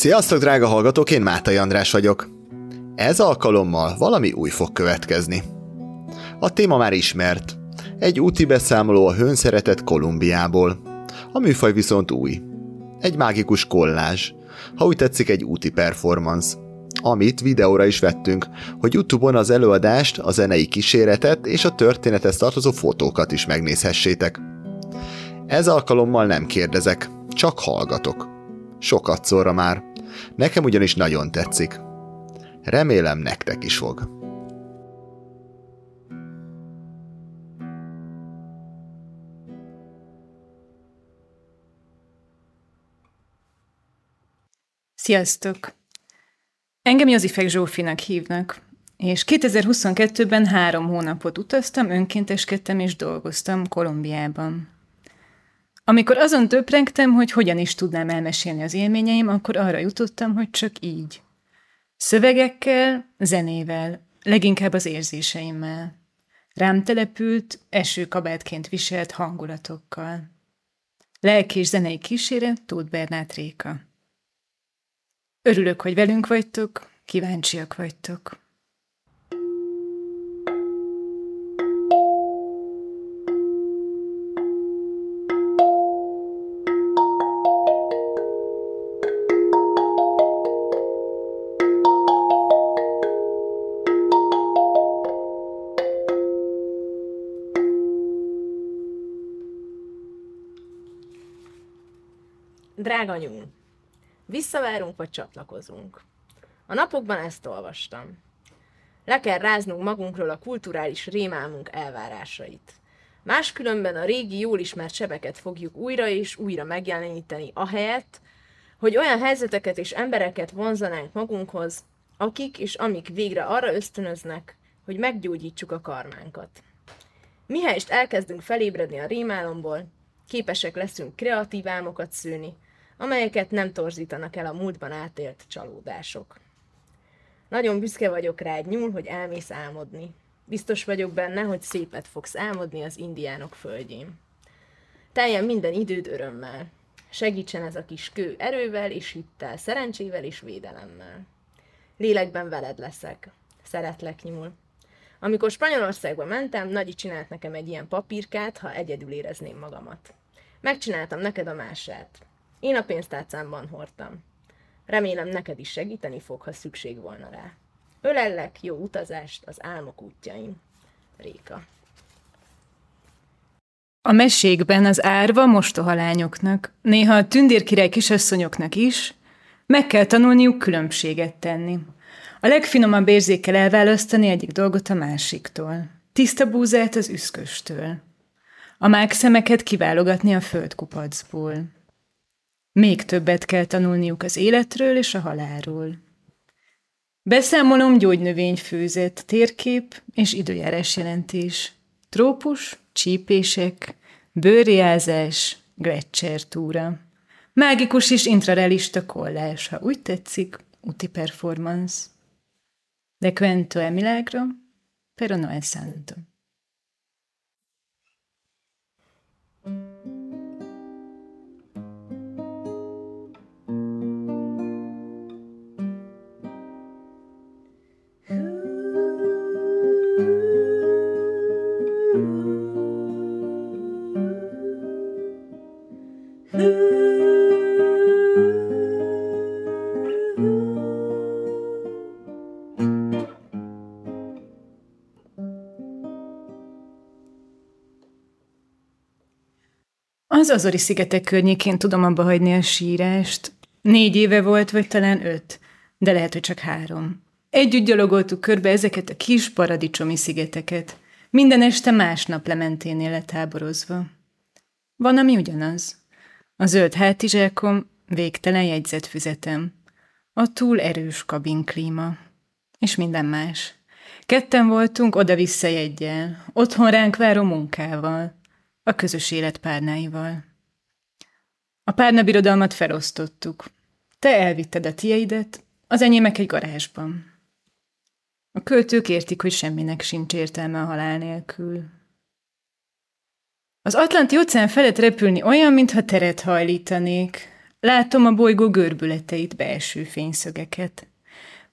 Sziasztok, drága hallgatók, én Mátai András vagyok. Ez alkalommal valami új fog következni. A téma már ismert. Egy úti beszámoló a hőnszeretett Kolumbiából. A műfaj viszont új. Egy mágikus kollázs. Ha úgy tetszik, egy úti performance. Amit videóra is vettünk, hogy Youtube-on az előadást, a zenei kíséretet és a történethez tartozó fotókat is megnézhessétek. Ez alkalommal nem kérdezek, csak hallgatok. Sokat szóra már. Nekem ugyanis nagyon tetszik. Remélem nektek is fog. Sziasztok! Engem Jozifek Zsófinak hívnak, és 2022-ben három hónapot utaztam, önkénteskedtem és dolgoztam Kolumbiában. Amikor azon töprengtem, hogy hogyan is tudnám elmesélni az élményeim, akkor arra jutottam, hogy csak így. Szövegekkel, zenével, leginkább az érzéseimmel. Rám települt, esőkabátként viselt hangulatokkal. Lelki és zenei kíséret Tóth Bernát Réka. Örülök, hogy velünk vagytok, kíváncsiak vagytok. Drága nyúl, visszavárunk vagy csatlakozunk? A napokban ezt olvastam. Le kell ráznunk magunkról a kulturális rémálmunk elvárásait. Máskülönben a régi, jól ismert sebeket fogjuk újra és újra megjeleníteni, ahelyett, hogy olyan helyzeteket és embereket vonzanánk magunkhoz, akik és amik végre arra ösztönöznek, hogy meggyógyítsuk a karmánkat. Mihelyest elkezdünk felébredni a rémálomból, képesek leszünk kreatív álmokat szőni, amelyeket nem torzítanak el a múltban átélt csalódások. Nagyon büszke vagyok rád, nyúl, hogy elmész álmodni. Biztos vagyok benne, hogy szépet fogsz álmodni az indiánok földjén. Teljen minden időd örömmel. Segítsen ez a kis kő erővel és hittel, szerencsével és védelemmel. Lélekben veled leszek. Szeretlek, nyúl. Amikor Spanyolországba mentem, Nagyi csinált nekem egy ilyen papírkát, ha egyedül érezném magamat. Megcsináltam neked a mását. Én a pénztárcámban hordtam. Remélem neked is segíteni fog, ha szükség volna rá. Ölellek, jó utazást az álmok útjain. Réka. A mesékben az árva mostoha lányoknak, néha a tündérkirály kisasszonyoknak is meg kell tanulniuk különbséget tenni. A legfinomabb érzékel elválasztani egyik dolgot a másiktól. Tiszta búzát az üszköstől. A mágszemeket kiválogatni a földkupacból. Még többet kell tanulniuk az életről és a halálról. Beszámolom gyógynövényfőzet, térkép és időjárás jelentés. Trópus, csípések, bőrjázás, túra. Mágikus és intrarelista kollás, ha úgy tetszik, úti performance. De quento è milagro, pero no è santo. Az Azori szigetek környékén tudom abba hagyni a sírást. Négy éve volt, vagy talán öt, de lehet, hogy csak három. Együtt gyalogoltuk körbe ezeket a kis paradicsomi szigeteket. Minden este másnap lementénél letáborozva. Van, ami ugyanaz. A zöld hátizsákom, végtelen jegyzetfüzetem. A túl erős kabinklíma. És minden más. Ketten voltunk oda-vissza jegyel, otthon ránk váró munkával a közös élet párnáival. A párnabirodalmat felosztottuk. Te elvitted a tieidet, az enyémek egy garázsban. A költők értik, hogy semminek sincs értelme a halál nélkül. Az Atlanti óceán felett repülni olyan, mintha teret hajlítanék. Látom a bolygó görbületeit, belső fényszögeket.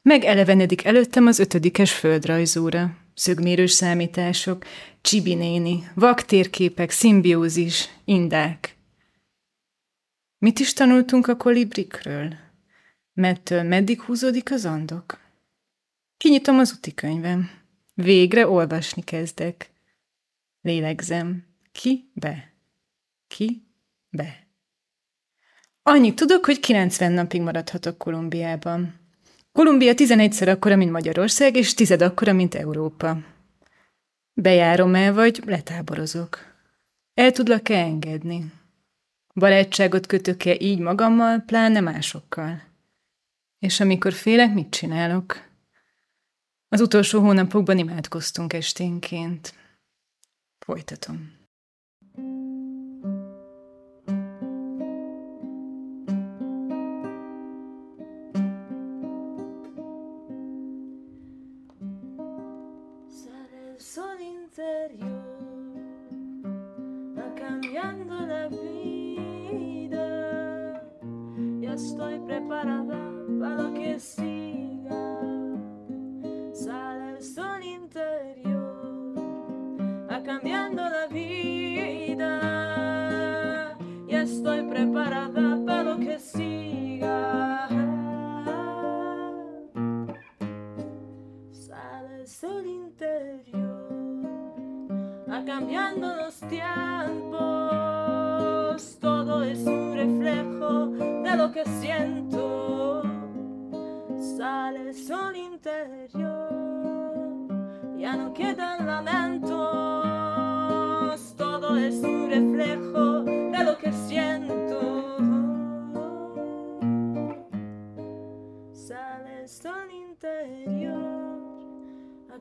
Megelevenedik előttem az ötödikes földrajzóra. Szögmérős számítások, csibinéni, vaktérképek, szimbiózis, indák. Mit is tanultunk a kolibrikről? Mettől meddig húzódik az andok? Kinyitom az úti könyvem. Végre olvasni kezdek. Lélegzem. Ki be? Ki be? Annyit tudok, hogy 90 napig maradhatok Kolumbiában. Kolumbia 11-szer akkora, mint Magyarország, és tized akkora, mint Európa. Bejárom el, vagy letáborozok. El tudlak-e engedni? Barátságot kötök-e így magammal, pláne másokkal? És amikor félek, mit csinálok? Az utolsó hónapokban imádkoztunk esténként. Folytatom. estoy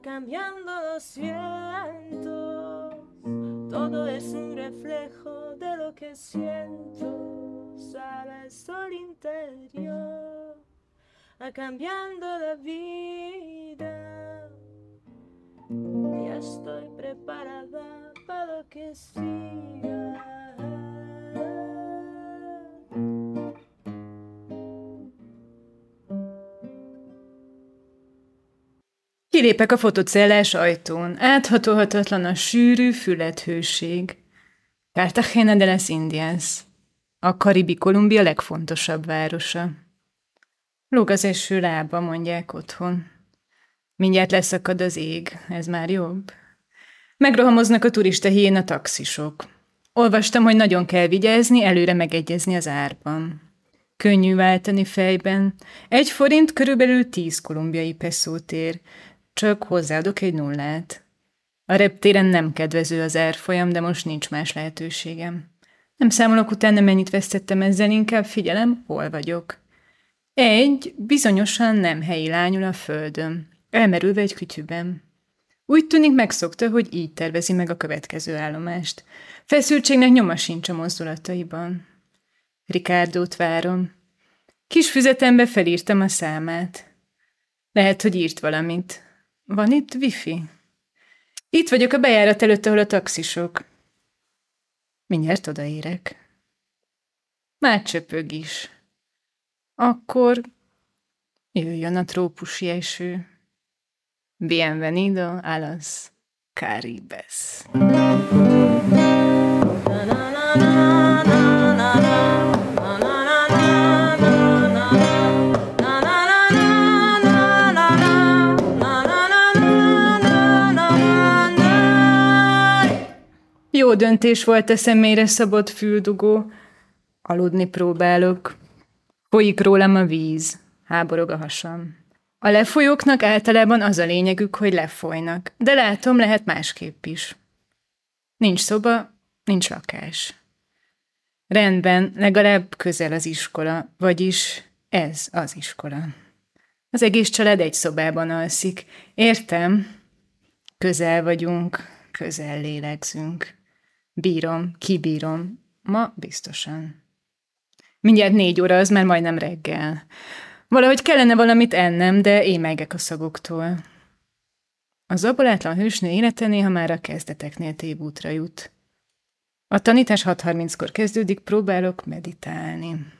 cambiando los vientos. Todo es un reflejo de lo que siento sale el sol interior, cambiando la vida. Ya estoy preparada para lo que siga. Kilépek a fotocellás ajtón. Áthatolhatatlan a sűrű fülethőség. Cartagena de las Indias. A Karibi Kolumbia legfontosabb városa. Lóg az eső lába, mondják otthon. Mindjárt leszakad az ég, ez már jobb. Megrohamoznak a turista a taxisok. Olvastam, hogy nagyon kell vigyázni, előre megegyezni az árban. Könnyű váltani fejben. Egy forint körülbelül tíz kolumbiai peszót ér. Csak hozzáadok egy nullát. A reptéren nem kedvező az árfolyam, de most nincs más lehetőségem. Nem számolok utána, mennyit vesztettem ezzel, inkább figyelem, hol vagyok. Egy bizonyosan nem helyi lányul a földön, elmerülve egy kütyűben. Úgy tűnik megszokta, hogy így tervezi meg a következő állomást. Feszültségnek nyoma sincs a mozdulataiban. Rikárdót várom. Kis füzetembe felírtam a számát. Lehet, hogy írt valamit. Van itt wifi? Itt vagyok a bejárat előtt, ahol a taxisok. Mindjárt odaérek. Már csöpög is. Akkor jöjjön a trópusi eső. Bienvenido a las Caribes. Jó döntés volt a személyre szabott füldugó. Aludni próbálok. Folyik rólam a víz. Háborog a hasam. A lefolyóknak általában az a lényegük, hogy lefolynak, de látom, lehet másképp is. Nincs szoba, nincs lakás. Rendben, legalább közel az iskola, vagyis ez az iskola. Az egész család egy szobában alszik. Értem, közel vagyunk, közel lélegzünk. Bírom, kibírom. Ma biztosan. Mindjárt négy óra, az már majdnem reggel. Valahogy kellene valamit ennem, de émelgek a szagoktól. Az abolátlan hősnő élete néha már a kezdeteknél tévútra jut. A tanítás 6.30-kor kezdődik, próbálok meditálni.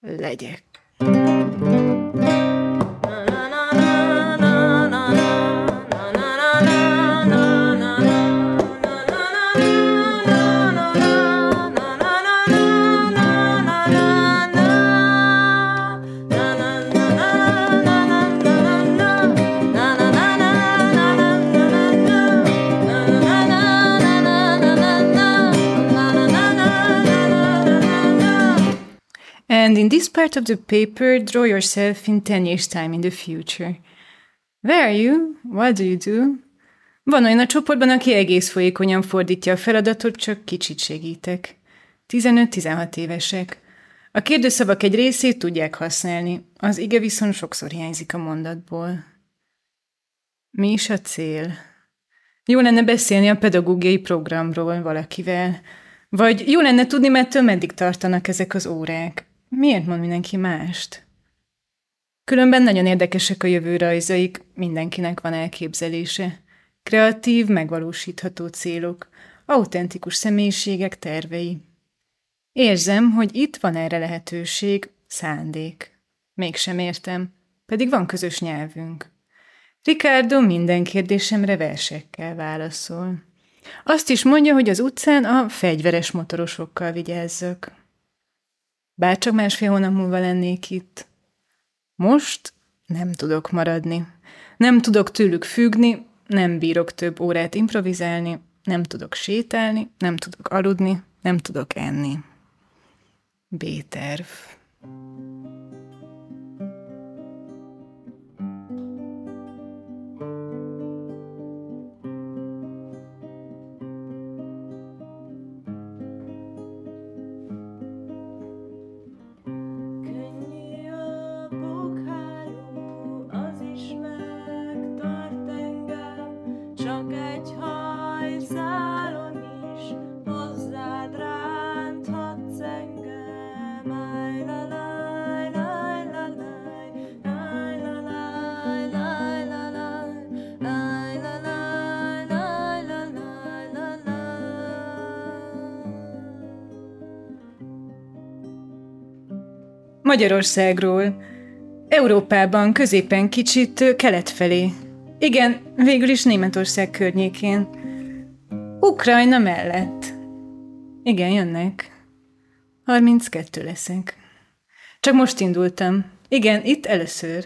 legyek. In part of the paper, draw yourself in 10 years' time in the future. Where are you? What do you do? Van olyan a csoportban, aki egész folyékonyan fordítja a feladatot, csak kicsit segítek. 15-16 évesek. A kérdőszavak egy részét tudják használni, az ige viszont sokszor hiányzik a mondatból. Mi is a cél? Jó lenne beszélni a pedagógiai programról valakivel. Vagy jó lenne tudni, mert meddig tartanak ezek az órák. Miért mond mindenki mást? Különben nagyon érdekesek a jövő rajzaik, mindenkinek van elképzelése. Kreatív, megvalósítható célok, autentikus személyiségek tervei. Érzem, hogy itt van erre lehetőség, szándék. Mégsem értem, pedig van közös nyelvünk. Ricardo minden kérdésemre versekkel válaszol. Azt is mondja, hogy az utcán a fegyveres motorosokkal vigyázzak. Bárcsak másfél hónap múlva lennék itt. Most nem tudok maradni. Nem tudok tőlük függni, nem bírok több órát improvizálni, nem tudok sétálni, nem tudok aludni, nem tudok enni. B-terv. Magyarországról. Európában, középen, kicsit kelet felé. Igen, végül is Németország környékén. Ukrajna mellett. Igen, jönnek. 32 leszek. Csak most indultam. Igen, itt először.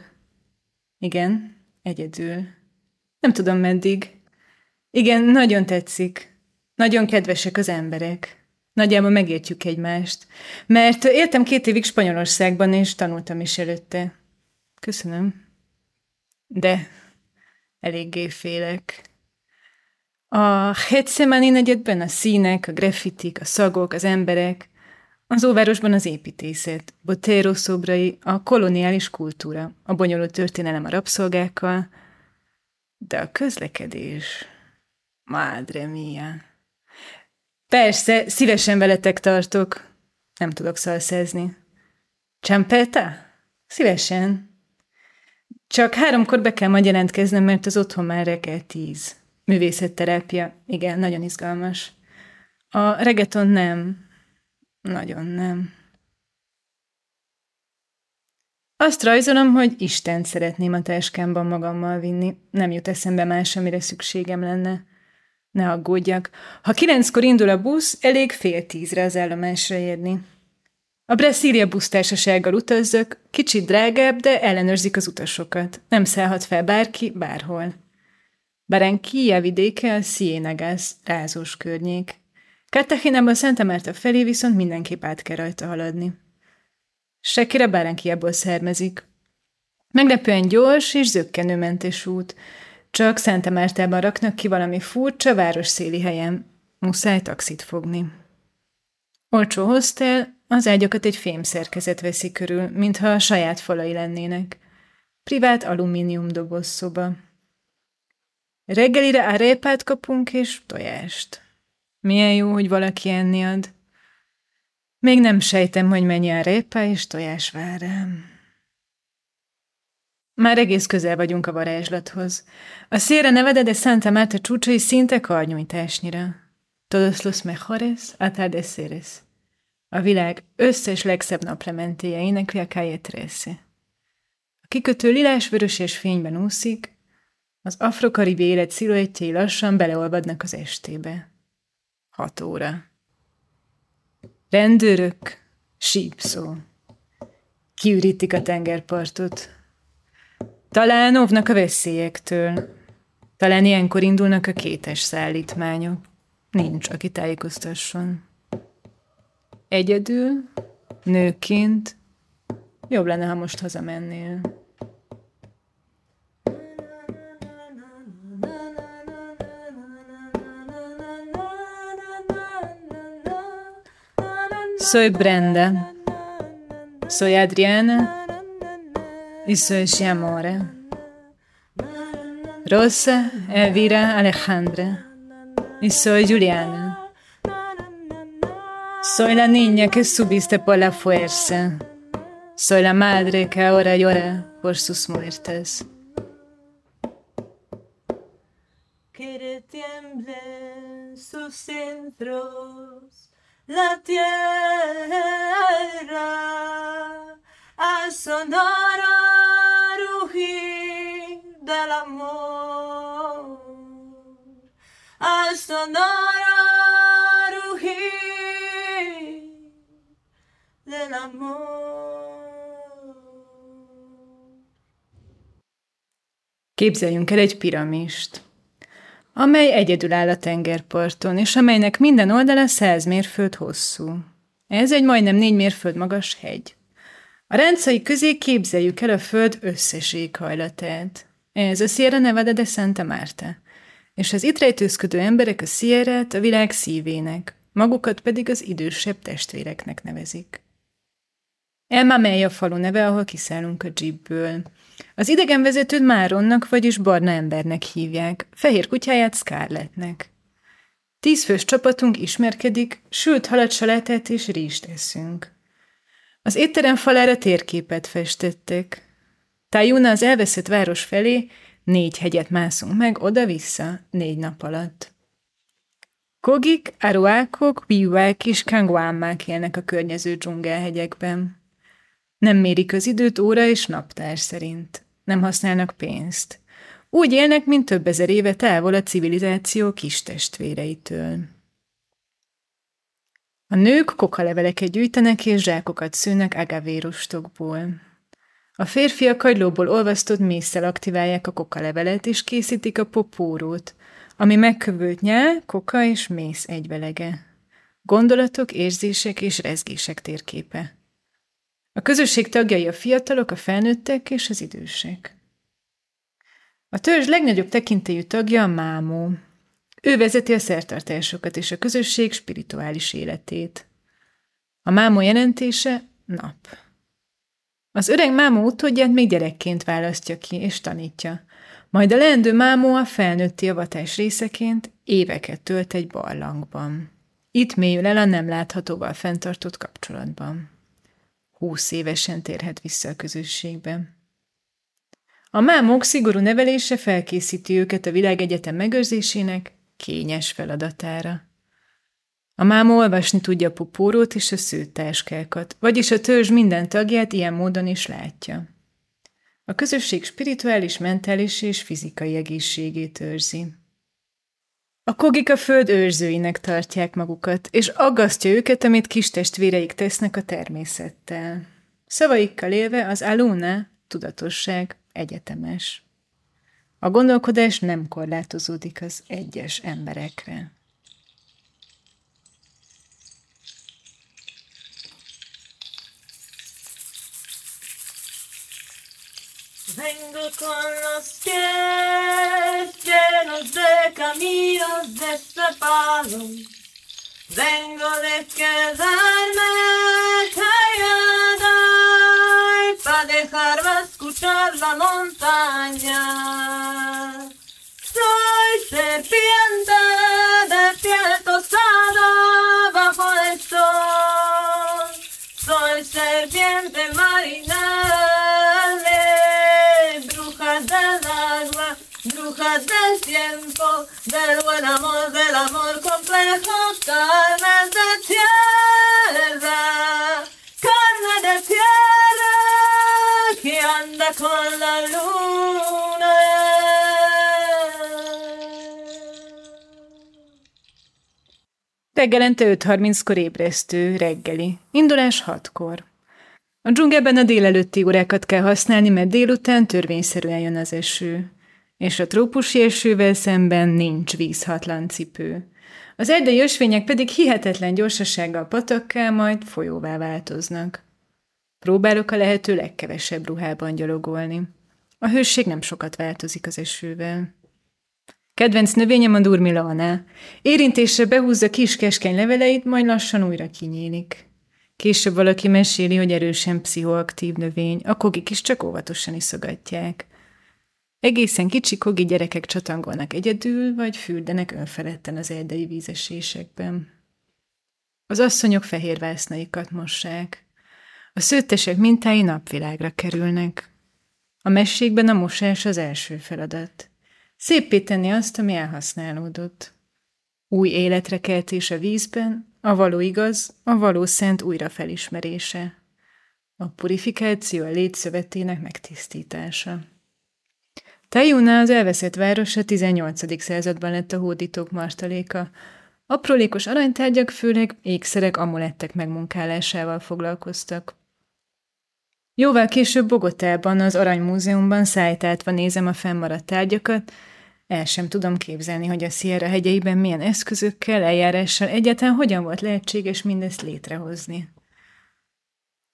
Igen, egyedül. Nem tudom meddig. Igen, nagyon tetszik. Nagyon kedvesek az emberek. Nagyjából megértjük egymást. Mert éltem két évig Spanyolországban, és tanultam is előtte. Köszönöm. De eléggé félek. A Hetszemani negyedben a színek, a graffitik, a szagok, az emberek, az óvárosban az építészet, Botero szobrai, a koloniális kultúra, a bonyolult történelem a rabszolgákkal, de a közlekedés, madre mia. Persze, szívesen veletek tartok. Nem tudok szalszezni. Csampeta? Szívesen. Csak háromkor be kell majd jelentkeznem, mert az otthon már reggel tíz. Művészetterápia. Igen, nagyon izgalmas. A reggaeton nem. Nagyon nem. Azt rajzolom, hogy Isten szeretném a táskámban magammal vinni. Nem jut eszembe más, amire szükségem lenne. Ne aggódjak. Ha kilenckor indul a busz, elég fél tízre az állomásra érni. A Brasilia busztársasággal utazzak, kicsit drágább, de ellenőrzik az utasokat. Nem szállhat fel bárki, bárhol. Barranquilla vidéke a Cienagas, rázós környék. Cartagenában Santa Marta felé viszont mindenképp át kell rajta haladni. Sekire Barranquillából származik. Meglepően gyors és zöggenőmentes út. Csak Santa Mártában raknak ki valami furcsa városszéli helyen. Muszáj taxit fogni. Olcsó hostel, az ágyakat egy fém szerkezet veszi körül, mintha a saját falai lennének. Privát alumínium doboz szoba. Reggelire arépát kapunk és tojást. Milyen jó, hogy valaki enni ad. Még nem sejtem, hogy mennyi a répa és tojás vár rám. Már egész közel vagyunk a varázslathoz. A Sierra Nevada de Santa Marta csúcsai szinte karnyújtásnyira. Todos los mejores atardeceres. A világ összes legszebb naplementéje énekli a Calle Trece. A kikötő lilás-vörös és fényben úszik, az afrokaribi élet sziluettjei lassan beleolvadnak az estébe. Hat óra. Rendőrök, sípszó. Kiürítik a tengerpartot. Talán óvnak a veszélyektől. Talán ilyenkor indulnak a kétes szállítmányok. Nincs, aki tájékoztasson. Egyedül, nőként, jobb lenne, ha most hazamennél. Soy Brenda. Soy Adriana. Y soy Sciamore. Rosa, Elvira, Alejandra. Y soy Juliana. Soy la niña que subiste por la fuerza. Soy la madre que ahora llora por sus muertes. que tiemblen sus centros la tierra al sonoro rugir del amor, al sonoro rugir del amor. Képzeljünk el egy piramist, amely egyedül áll a tengerparton, és amelynek minden oldala 100 mérföld hosszú. Ez egy majdnem négy mérföld magas hegy. A ráncai közé képzeljük el a föld összes éghajlatát. Ez a Sierra Nevada de Santa Marta. És az itt rejtőzködő emberek a Sierrát a világ szívének, magukat pedig az idősebb testvéreknek nevezik. Elma mely a falu neve, ahol kiszállunk a jeepből. Az idegenvezetőt Máronnak, vagyis barna embernek hívják, fehér kutyáját Scarlettnek. Tízfős csapatunk ismerkedik, sült halat és rizst eszünk. Az étterem falára térképet festettek. Tájúna az elveszett város felé négy hegyet mászunk meg oda-vissza négy nap alatt. Kogik, aruákok, biuák és kanguámák élnek a környező dzsungelhegyekben. Nem mérik az időt óra és naptár szerint. Nem használnak pénzt. Úgy élnek, mint több ezer éve távol a civilizáció kis testvéreitől. A nők kokaleveleket gyűjtenek és zsákokat szőnek agavérostokból. A férfiak kagylóból olvasztott mészsel aktiválják a kokalevelet és készítik a popórót, ami megkövült nyál, koka és mész egyvelege. Gondolatok, érzések és rezgések térképe. A közösség tagjai a fiatalok, a felnőttek és az idősek. A törzs legnagyobb tekintélyű tagja a mámó. Ő vezeti a szertartásokat és a közösség spirituális életét. A mámó jelentése nap. Az öreg mámó utódját még gyerekként választja ki és tanítja, majd a leendő mámó a felnőtti avatás részeként éveket tölt egy barlangban. Itt mélyül el a nem láthatóval fenntartott kapcsolatban. Húsz évesen térhet vissza a közösségbe. A mámok szigorú nevelése felkészíti őket a világegyetem megőrzésének kényes feladatára. A máma olvasni tudja a pupórót és a szőttáskákat, vagyis a törzs minden tagját ilyen módon is látja. A közösség spirituális, mentális és fizikai egészségét őrzi. A kogik a föld őrzőinek tartják magukat, és aggasztja őket, amit kis testvéreik tesznek a természettel. Szavaikkal élve az aluna, tudatosság, egyetemes. A gondolkodás nem korlátozódik az egyes emberekre. Vengo con los pies llenos de caminos destapados. Vengo de quedarme callada pa' dejarme escuchar la montaña. Soy serpiente de piel tostada bajo el sol. Soy serpiente marina de brujas del agua, brujas del tiempo, del buen amor, del amor complejo, carnes de tierra. la luna. Reggelente 5.30-kor ébresztő, reggeli. Indulás 6-kor. A dzsungelben a délelőtti órákat kell használni, mert délután törvényszerűen jön az eső. És a trópusi esővel szemben nincs vízhatlan cipő. Az erdei ösvények pedig hihetetlen gyorsasággal patakká, majd folyóvá változnak. Próbálok a lehető legkevesebb ruhában gyalogolni. A hőség nem sokat változik az esővel. Kedvenc növényem a durmilaana. Érintésre behúzza kis keskeny leveleit, majd lassan újra kinyílik. Később valaki meséli, hogy erősen pszichoaktív növény, a kogik is csak óvatosan iszogatják. Egészen kicsi kogi gyerekek csatangolnak egyedül, vagy fürdenek önfeledten az erdei vízesésekben. Az asszonyok fehér vásznaikat mossák. A szőttesek mintái napvilágra kerülnek. A mességben a mosás az első feladat. Szépé tenni azt, ami elhasználódott. Új életre keltés a vízben, a való igaz, a való szent újra felismerése. A purifikáció a létszövetének megtisztítása. Tajuna az elveszett város a 18. században lett a hódítók martaléka. Aprólékos aranytárgyak főleg ékszerek, amulettek megmunkálásával foglalkoztak. Jóval később Bogotában, az Aranymúzeumban szájtátva nézem a fennmaradt tárgyakat, el sem tudom képzelni, hogy a Sierra hegyeiben milyen eszközökkel, eljárással egyáltalán hogyan volt lehetséges mindezt létrehozni.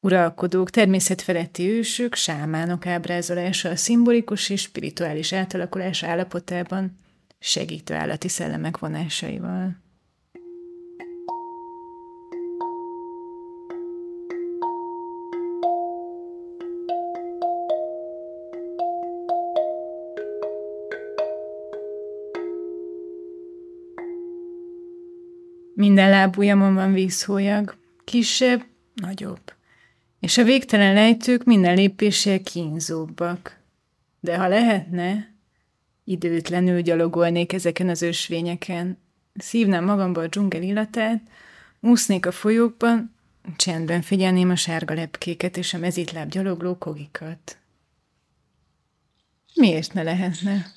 Uralkodók, természetfeletti ősök, sámánok ábrázolása a szimbolikus és spirituális átalakulás állapotában, segítő állati szellemek vonásaival. Minden lábujjamon van vízhólyag, kisebb, nagyobb. És a végtelen lejtők minden lépéssel kínzóbbak. De ha lehetne, időtlenül gyalogolnék ezeken az ösvényeken, szívnám magamba a dzsungel illatát, úsznék a folyókban, csendben figyelném a sárga lepkéket és a mezitláb gyalogló kogikat. Miért ne lehetne?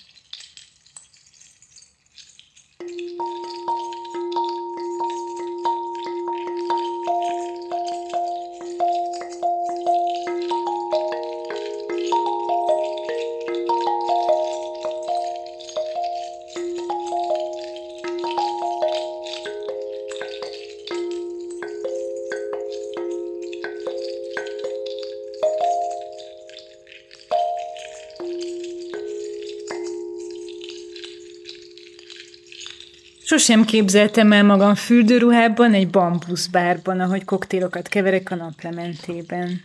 Sosem képzeltem el magam fürdőruhában, egy bambuszbárban, ahogy koktélokat keverek a naplementében.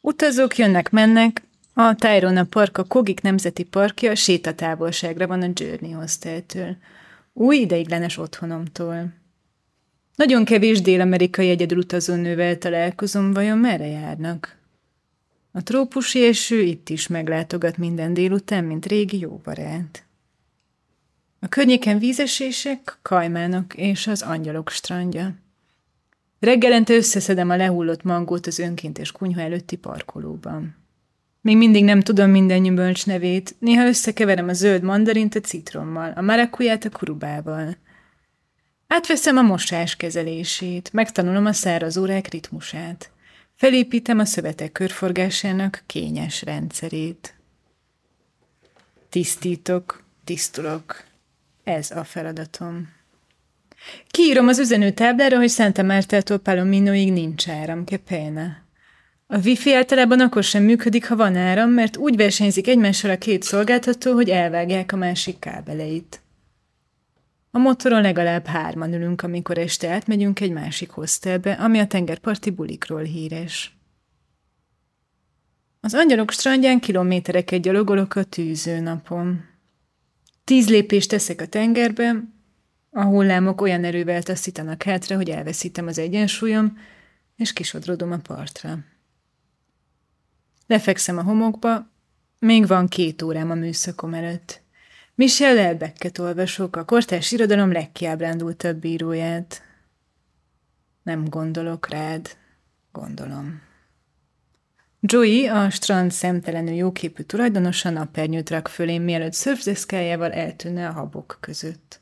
Utazók jönnek-mennek, a Tyrona Park a Kogik Nemzeti Parkja sétatávolságra van a Journey Hosteltől, új ideiglenes otthonomtól. Nagyon kevés dél-amerikai egyedülutazó nővel találkozom, vajon merre járnak? A trópusi eső itt is meglátogat minden délután, mint régi jó barát. A környéken vízesések, kajmánok és az angyalok strandja. Reggelente összeszedem a lehullott mangót az önkéntes kunyha előtti parkolóban. Még mindig nem tudom minden gyümölcs nevét, néha összekeverem a zöld mandarint a citrommal, a marakuját a kurubával. Átveszem a mosás kezelését, megtanulom a száraz órák ritmusát. Felépítem a szövetek körforgásának kényes rendszerét. Tisztítok, tisztulok, ez a feladatom. Kiírom az üzenőtáblára, hogy Santa Mártától Palominoig nincs áram, kepéne. A wifi általában akkor sem működik, ha van áram, mert úgy versenyzik egymással a két szolgáltató, hogy elvágják a másik kábeleit. A motoron legalább hárman ülünk, amikor este átmegyünk egy másik hostelbe, ami a tengerparti bulikról híres. Az angyalok strandján kilométereket gyalogolok a tűző napon. Tíz lépést teszek a tengerbe, a hullámok olyan erővel taszítanak hátra, hogy elveszítem az egyensúlyom, és kisodrodom a partra. Lefekszem a homokba, még van két órám a műszakom előtt. Michel Elbecket olvasok, a kortárs irodalom legkiábrándultabb bíróját. Nem gondolok rád, gondolom. Joey, a strand szemtelenül jóképű tulajdonosa napernyőt rak fölém, mielőtt szörfdeszkájával eltűnne a habok között.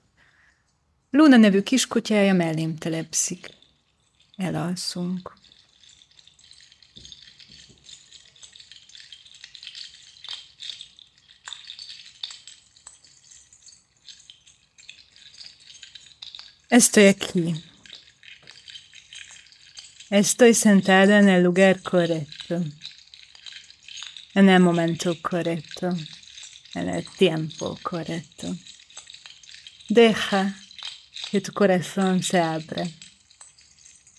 Luna nevű kiskutyája mellém telepszik. Elalszunk. Estoy aquí. Estoy sentada en el lugar correcto. En el momento correcto. En el tiempo correcto. Deja que tu corazón se abra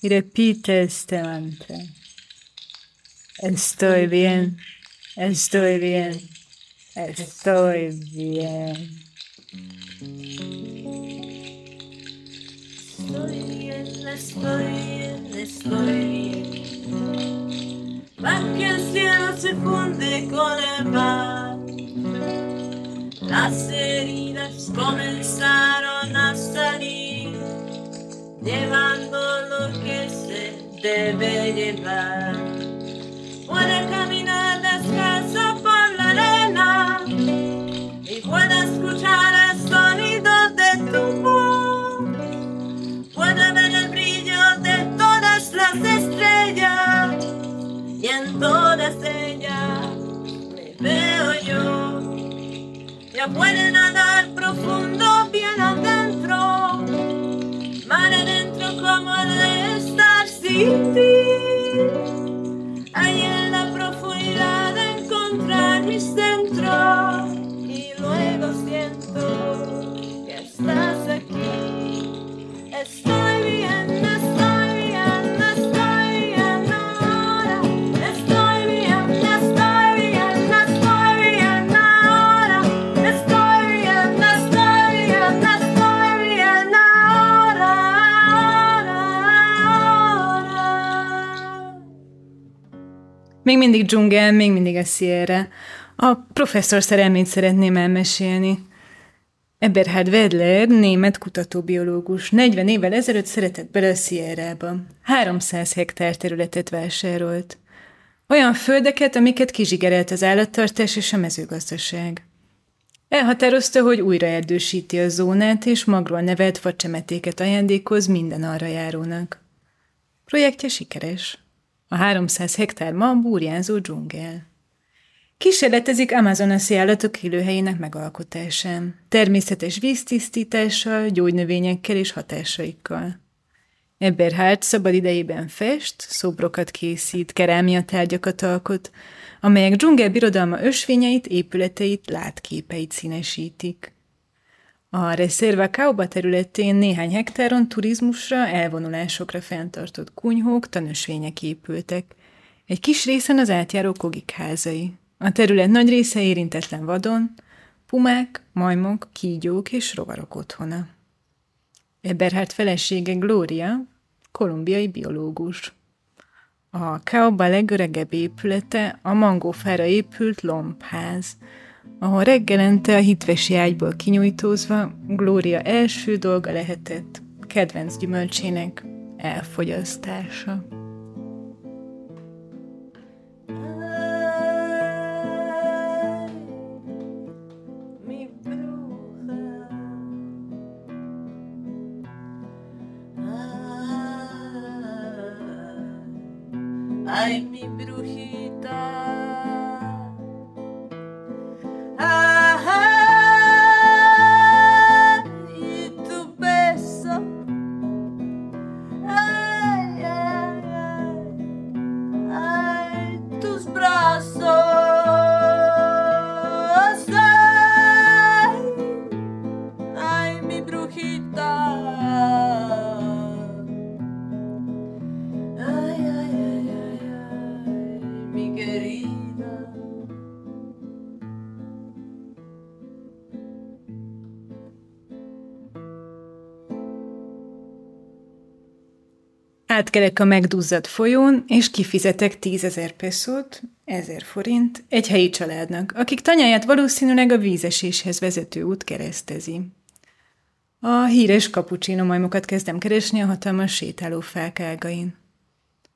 y repite este mantra. Estoy bien, estoy bien, estoy bien. Estoy bien, estoy bien, estoy bien. Va que el cielo se funde con el mar. Las heridas comenzaron a salir, llevando lo que se debe llevar. Descalzo Ya puede nadar profundo bien adentro, mar adentro como de estar sin ti. Még mindig dzsungel, még mindig a Sierra. A professzor szerelmét szeretném elmesélni. Eberhard Wedler, német kutatóbiológus, 40 évvel ezelőtt szeretett bele a Sierrába. 300 hektár területet vásárolt. Olyan földeket, amiket kizsigerelt az állattartás és a mezőgazdaság. Elhatározta, hogy újra erdősíti a zónát, és magról nevelt facsemetéket ajándékoz minden arra járónak. Projektje sikeres. A 300 hektár ma burjánzó dzsungel. Kísérletezik amazonasi állatok élőhelyének megalkotásán, természetes víztisztítással, gyógynövényekkel és hatásaikkal. Eberhard szabad idejében fest, szobrokat készít, kerámia tárgyakat alkot, amelyek dzsungel birodalma ösvényeit, épületeit, látképeit színesítik. A Reserva Kauba területén néhány hektáron turizmusra, elvonulásokra fenntartott kunyhók, tanösvények épültek. Egy kis részen az átjáró kogik házai. A terület nagy része érintetlen vadon, pumák, majmok, kígyók és rovarok otthona. Eberhard felesége Gloria, kolumbiai biológus. A Kauba legöregebb épülete a mangófára épült lombház, ahol reggelente a hitvesi ágyból kinyújtózva Glória első dolga lehetett kedvenc gyümölcsének elfogyasztása. Átkelek a megduzzadt folyón, és kifizetek tízezer pesszót, ezer forint, egy helyi családnak, akik tanyáját valószínűleg a vízeséshez vezető út keresztezi. A híres kapucsino majmokat kezdem keresni a hatalmas sétáló fák ágain.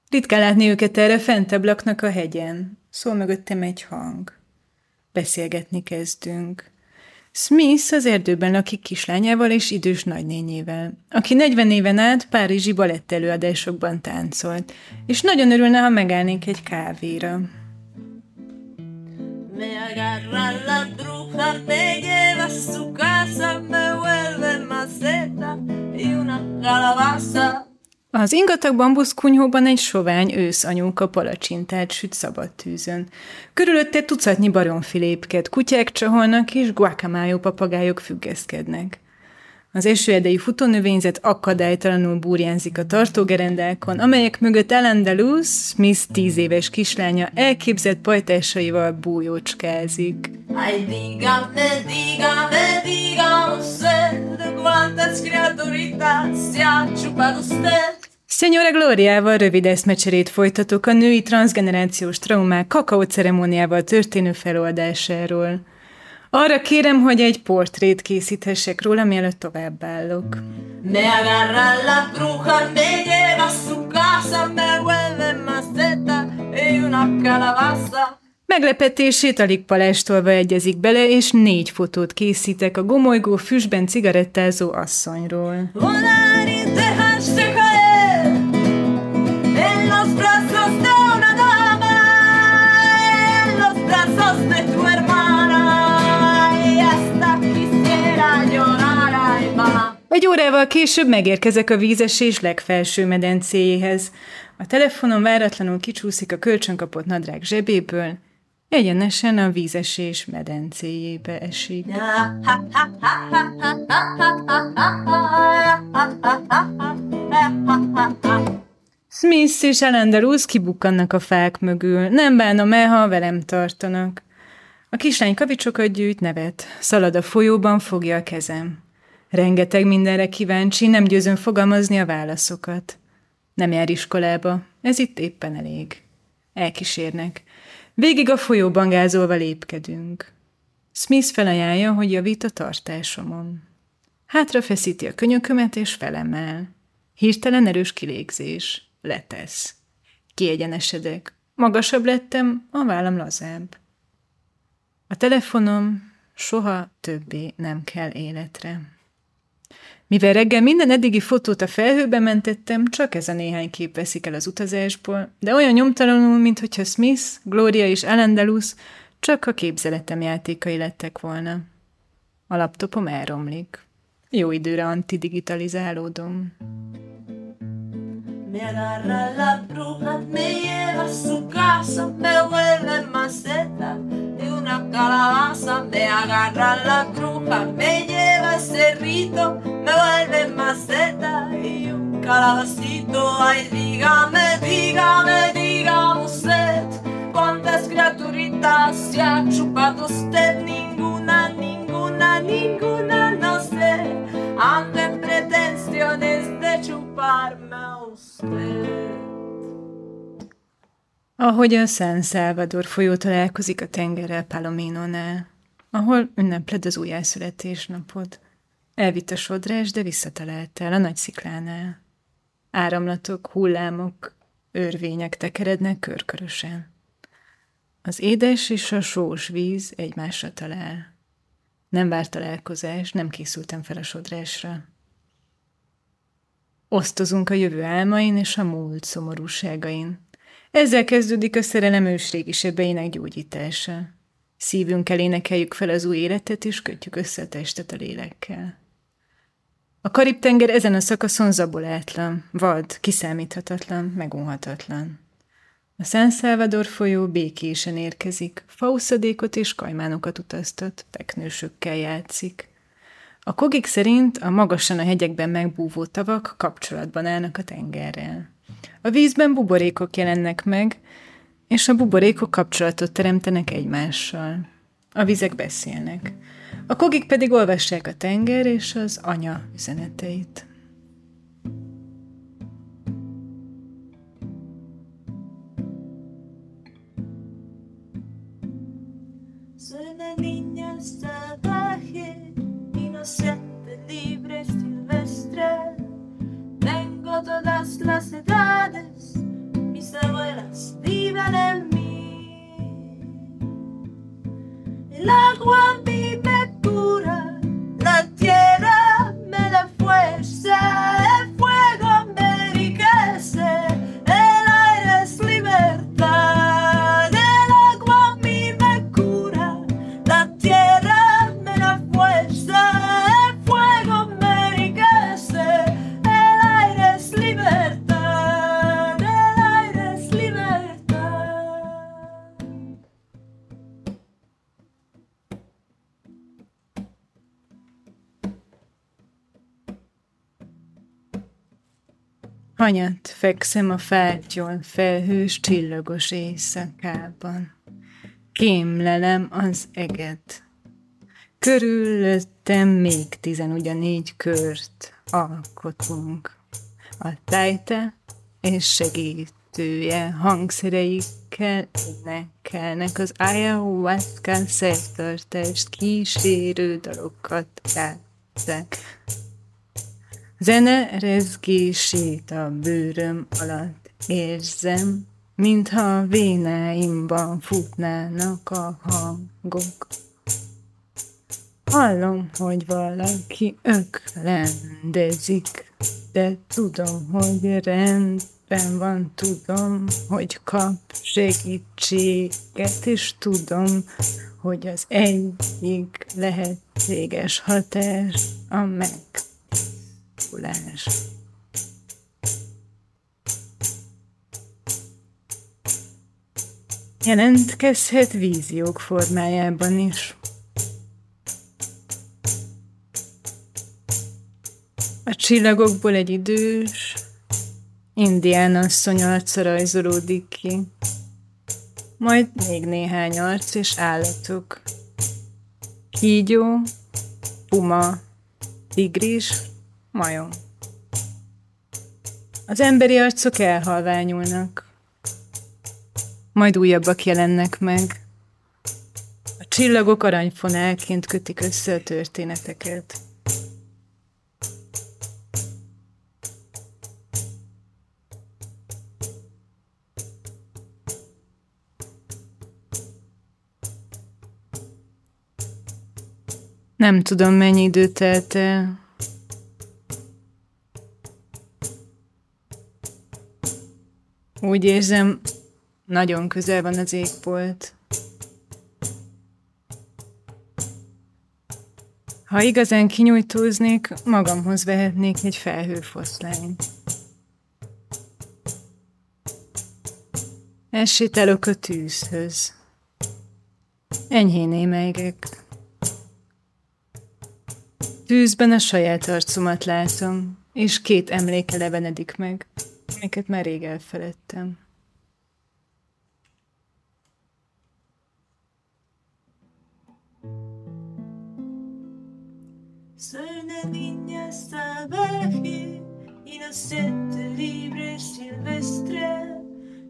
Ritkán látni őket erre, fentebb laknak a hegyen. Szól mögöttem egy hang. Beszélgetni kezdünk. Smith az erdőben lakik kislányával és idős nagynényével, aki 40 éven át párizsi balett előadásokban táncolt, és nagyon örülne, ha megállnénk egy kávéra. Me agarra la bruja, me lleva su casa, me vuelve maceta y una calabaza. Az ingatag bambuszkunyhóban egy sovány ősz anyóka palacsintát süt szabad tűzön. Körülötte tucatnyi baromfilépket, kutyák csaholnak és guacamayó papagájok függeszkednek. Az esőerdei futónövényzet akadálytalanul burjánzik a tartógerendákon, amelyek mögött Ellen DeLuz, Smith tíz éves kislánya elképzett pajtásaival bújócskázik. Ay, dígame, dígame, dígame usted de cuántas criaturitas se ha chupado usted. Senyora Glóriával rövid eszmecserét folytatok a női transgenerációs traumák kakaó ceremóniával történő feloldásáról. Arra kérem, hogy egy portrét készíthessek róla, mielőtt továbbállok. Me agarra la bruja, me lleva a su casa, me vuelve maceta y una calabaza. Meglepetését alig palástolva egyezik bele, és négy fotót készítek a gomolygó füstben cigarettázó asszonyról. Volar Egy órával később megérkezek a vízesés legfelső medencéjéhez. A telefonon váratlanul kicsúszik a kölcsönkapott nadrág zsebéből, egyenesen a vízesés medencéjébe esik. Smith és Alandarus kibukkannak a fák mögül. Nem bánom el, ha velem tartanak. A kislány kavicsokat gyűjt, nevet. Szalad a folyóban, fogja a kezem. Rengeteg mindenre kíváncsi, nem győzöm fogalmazni a válaszokat. Nem jár iskolába, ez itt éppen elég. Elkísérnek. Végig a folyóban gázolva lépkedünk. Smith felajánlja, hogy javít a tartásomon. Hátra feszíti a könyökömet és felemel. Hirtelen erős kilégzés. Letesz. Kiegyenesedek. Magasabb lettem, a vállam lazább. A telefonom soha többé nem kell életre. Mivel reggel minden eddigi fotót a felhőbe mentettem, csak ez a néhány kép veszik el az utazásból, de olyan nyomtalanul, mintha Smith, Gloria és Alandelus csak a képzeletem játékai lettek volna. A laptopom elromlik. Jó időre antidigitalizálódom. Me agarra la bruja, me lleva a su casa, me vuelve maceta y una calabaza. Me agarra la bruja, me lleva al cerrito, me vuelve maceta y un calabacito. Ay, dígame, dígame, dígame usted, cuántas criaturitas se ha chupado usted. Ninguna, ninguna, ninguna, no sé. Ando en pretensiones de chuparme a. Ahogy a San Salvador folyó találkozik a tengerrel Palominónál, ahol ünnepled az újjászületésnapod. Elvitt a sodrás, de visszataláltál a nagy sziklánál. Áramlatok, hullámok, örvények tekerednek körkörösen. Az édes és a sós víz egymásra talál. Nem várt találkozás, nem készültem fel a sodrásra. Osztozunk a jövő álmain és a múlt szomorúságain. Ezzel kezdődik a szerelem ősrégi sebeinek gyógyítása. Szívünkkel énekeljük fel az új életet, és kötjük össze a testet a lélekkel. A Karib-tenger ezen a szakaszon zabolátlan, vad, kiszámíthatatlan, megunhatatlan. A San Salvador folyó békésen érkezik, fauszadékot és kajmánokat utaztat, teknősökkel játszik. A kogik szerint a magasan a hegyekben megbúvó tavak kapcsolatban állnak a tengerrel. A vízben buborékok jelennek meg, és a buborékok kapcsolatot teremtenek egymással. A vizek beszélnek. A kogik pedig olvassák a tenger és az anya üzeneteit. inocente, libre silvestre. Tengo todas las edades, mis abuelas viven en mí. El agua a mí me cura, la tierra me da fuerza. Hanyat fekszem a fátyol felhős csillagos éjszakában. Kémlelem az eget. Körülöttem még tizen ugyanígy kört alkotunk. A tájte és segítője hangszereikkel énekelnek az ayahuasca szertartást kísérő dalokat játszák. Zene rezgését a bőröm alatt érzem, mintha a vénáimban futnának a hangok. Hallom, hogy valaki öklendezik, de tudom, hogy rendben van, tudom, hogy kap segítséget, és tudom, hogy az egyik lehetséges hatás a megtisztulás. Jelentkezhet víziók formájában is. A csillagokból egy idős, indián asszony arca rajzolódik ki. Majd még néhány arc és állatok. Kígyó, puma, tigris, majom. Az emberi arcok elhalványulnak. Majd újabbak jelennek meg. A csillagok aranyfonálként kötik össze a történeteket. Nem tudom, mennyi idő telt el. Úgy érzem, nagyon közel van az égbolt. Ha igazán kinyújtóznék, magamhoz vehetnék egy felhőfoszlányt. Elsétálok a tűzhöz. Enyhén émeigek. Tűzben a saját arcomat látom, és két emléke levenedik meg, amiket már rég elfeledtem. Soy niña salvaje, inocente, libre, silvestre.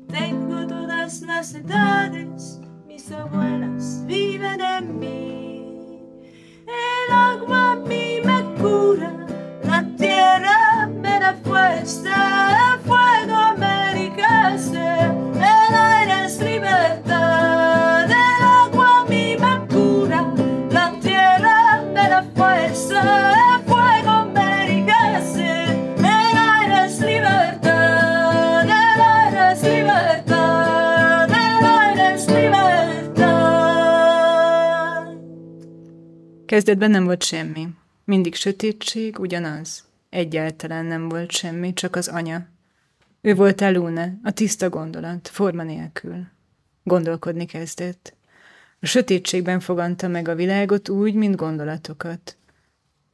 Tengo todas las edades, mis abuelas viven en Kezdetben nem volt semmi. Mindig sötétség, ugyanaz. Egyáltalán nem volt semmi, csak az anya. Ő volt a Luna, a tiszta gondolat, forma nélkül. Gondolkodni kezdett. A sötétségben foganta meg a világot úgy, mint gondolatokat.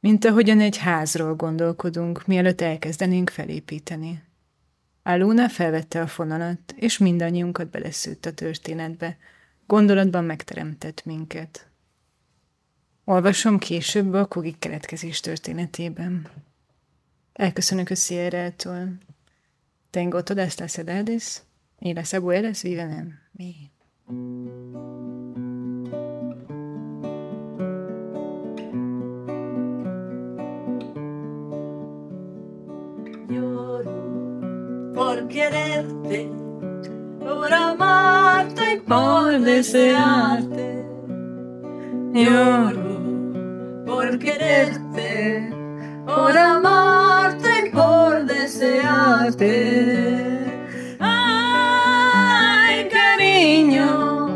Mint ahogyan egy házról gondolkodunk, mielőtt elkezdenénk felépíteni. Aluna felvette a fonalat, és mindannyiunkat beleszőtt a történetbe. Gondolatban megteremtett minket. Olvasom később a kogik keletkezés történetében. Elköszönök a Sierra-tól. Tengo todas las edades y las abuelas viven en mí. por amarte y por desearte. Lloro por quererte, por amarte y por desearte. Ay, cariño,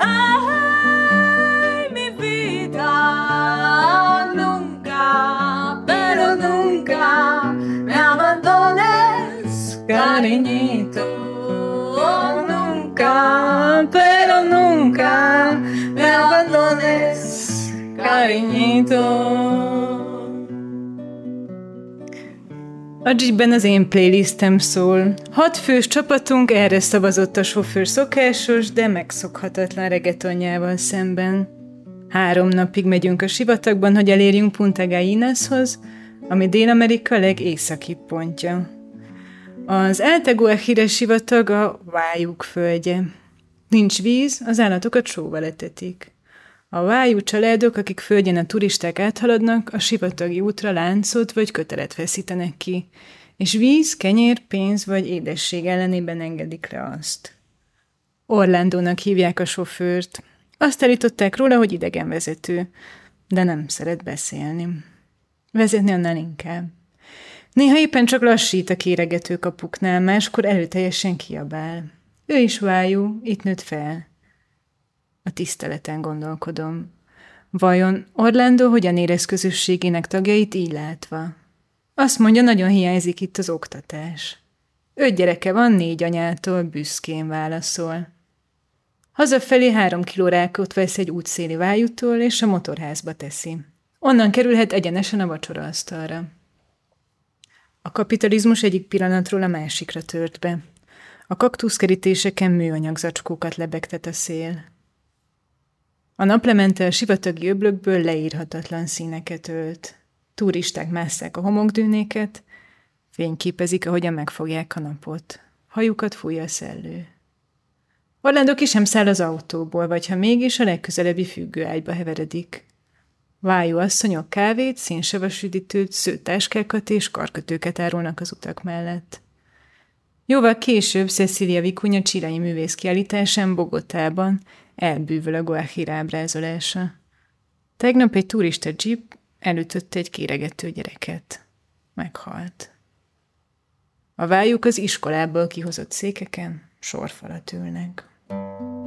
ay, mi vida, nunca, pero nunca me abandones, cariñito. Nunca, pero nunca cariñito. A Jeepben az én playlistem szól. Hat fős csapatunk erre szavazott a sofőr szokásos, de megszokhatatlan reggaetonjával szemben. Három napig megyünk a sivatagban, hogy elérjünk Punta Gallinashoz, ami Dél-Amerika legészakibb pontja. Az Alteguajire sivatag a vájuk földje. Nincs víz, az állatokat sóval etetik. A vájú családok, akik földjén a turisták áthaladnak, a sivatagi útra láncot vagy kötelet feszítenek ki, és víz, kenyér, pénz vagy édesség ellenében engedik le azt. Orlandónak hívják a sofőrt. Azt állították róla, hogy idegenvezető, de nem szeret beszélni. Vezetni annál inkább. Néha éppen csak lassít a kéregető kapuknál, máskor előteljesen kiabál. Ő is vájú, itt nőtt fel. A tiszteleten gondolkodom. Vajon Orlando hogyan érez közösségének tagjait így látva? Azt mondja, nagyon hiányzik itt az oktatás. Öt gyereke van, négy anyától, büszkén válaszol. Hazafelé három kiló rákot vesz egy útszéli vájútól, és a motorházba teszi. Onnan kerülhet egyenesen a vacsoraasztalra. A kapitalizmus egyik pillanatról a másikra tört be. A kaktuszkerítéseken műanyag zacskókat lebegtet a szél. A naplemente a sivatagi öblökből leírhatatlan színeket ölt. Turisták másszák a homokdűnéket, fényképezik, ahogyan megfogják a napot. Hajukat fújja a szellő. Orlando ki sem száll az autóból, vagy ha mégis a legközelebbi függőágyba heveredik. Vájú asszonyok kávét, szénsavas üdítőt, szőtáskákat és karkötőket árulnak az utak mellett. Jóval később Cecilia Vikunya csirai művész kiállításán Bogotában elbűvöl a Guajira ábrázolása. Tegnap egy turista jeep elütötte egy kéregető gyereket. Meghalt. A vájuk az iskolából kihozott székeken sorfalat ülnek. Ay,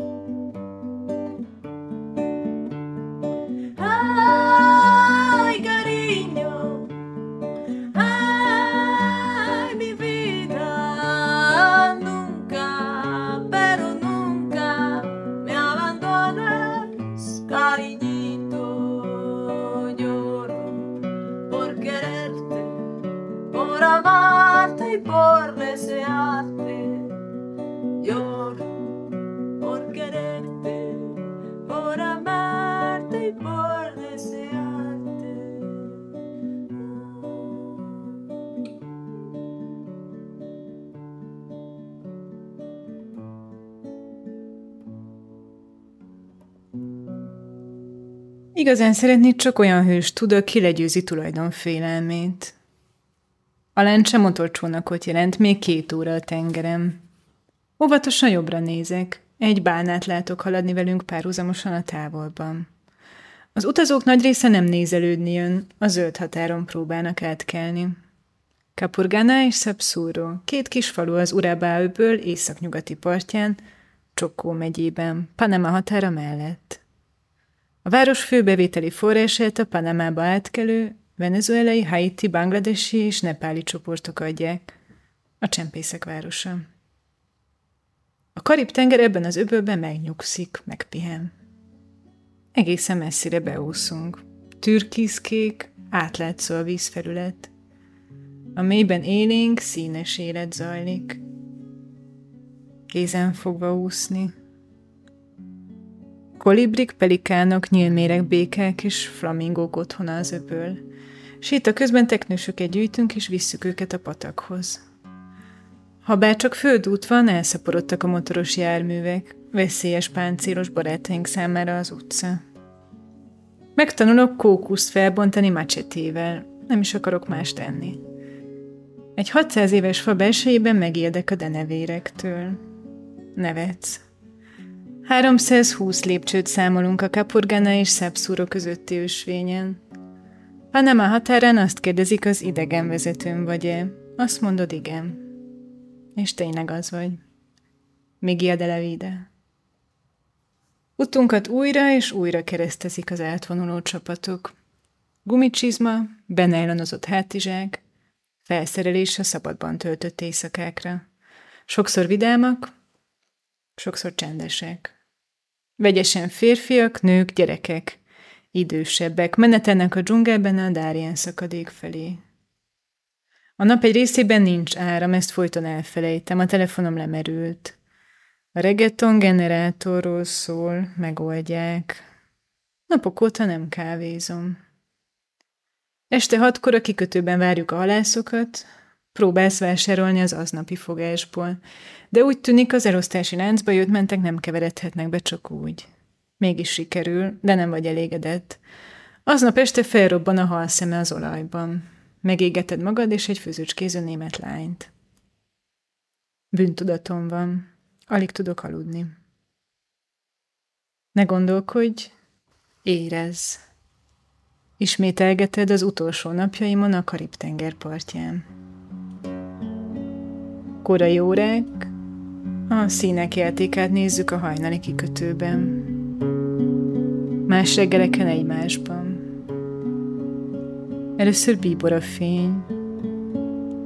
y por desearte. Lloro por quererte, por amarte y por desearte. Igazán szeretnéd csak olyan hős tud, aki legyőzi tulajdonfélelmét. A lencse motorcsónakot jelent még két óra a tengerem. Óvatosan jobbra nézek. Egy bálnát látok haladni velünk párhuzamosan a távolban. Az utazók nagy része nem nézelődni jön, a zöld határon próbálnak átkelni. Capurgana és Sapsuro, két kis falu az Urabáöből északnyugati partján, Csokó megyében, Panama határa mellett. A város főbevételi forrását a Panamába átkelő, venezuelai, haiti, bangladesi és nepáli csoportok adják. A csempészek városa. A Karib-tenger ebben az öbölben megnyugszik, megpihen. Egészen messzire beúszunk. Türkiszkék, átlátszó a vízfelület. A mélyben élénk, színes élet zajlik. Kézen fogva úszni. Kolibrik, pelikánok, nyílméreg, békák és flamingók otthona az öböl. Séta közben teknősöket gyűjtünk, és visszük őket a patakhoz. Ha bár csak földút van, elszaporodtak a motoros járművek, veszélyes páncélos barátaink számára az utca. Megtanulok kókuszt felbontani macsetével, nem is akarok más tenni. Egy 600 éves fa belsejében megérdek a denevérektől. Nevetsz. 320 lépcsőt számolunk a Kapurgana és Szepszúro közötti ösvényen. Panama határán azt kérdezik, az idegenvezetőm vagy-e. Azt mondod, igen. És tényleg az vagy. Miguel de la vida. Utunkat újra és újra keresztezik az átvonuló csapatok. Gumicsizma, benejlonozott hátizsák, felszerelés a szabadban töltött éjszakákra. Sokszor vidámak, sokszor csendesek. Vegyesen férfiak, nők, gyerekek, idősebbek, menetelnek a dzsungelben a Dárien szakadék felé. A nap egy részében nincs áram, ezt folyton elfelejtem, a telefonom lemerült. A reggaeton generátorról szól, megoldják. Napok óta nem kávézom. Este hatkor a kikötőben várjuk a halászokat, próbálsz vásárolni az aznapi fogásból, de úgy tűnik az elosztási láncba jött mentek nem keveredhetnek be csak úgy. Mégis sikerül, de nem vagy elégedett. Aznap este felrobban a hal szeme az olajban. Megégeted magad és egy főzőcskéző német lányt. Bűntudatom van. Alig tudok aludni. Ne gondolkodj, érez. Ismételgeted az utolsó napjaimon a Karib-tenger partján. Korai órák, a színek játékát nézzük a hajnali kikötőben. Más reggeleken egymásban. Először bíbor a fény,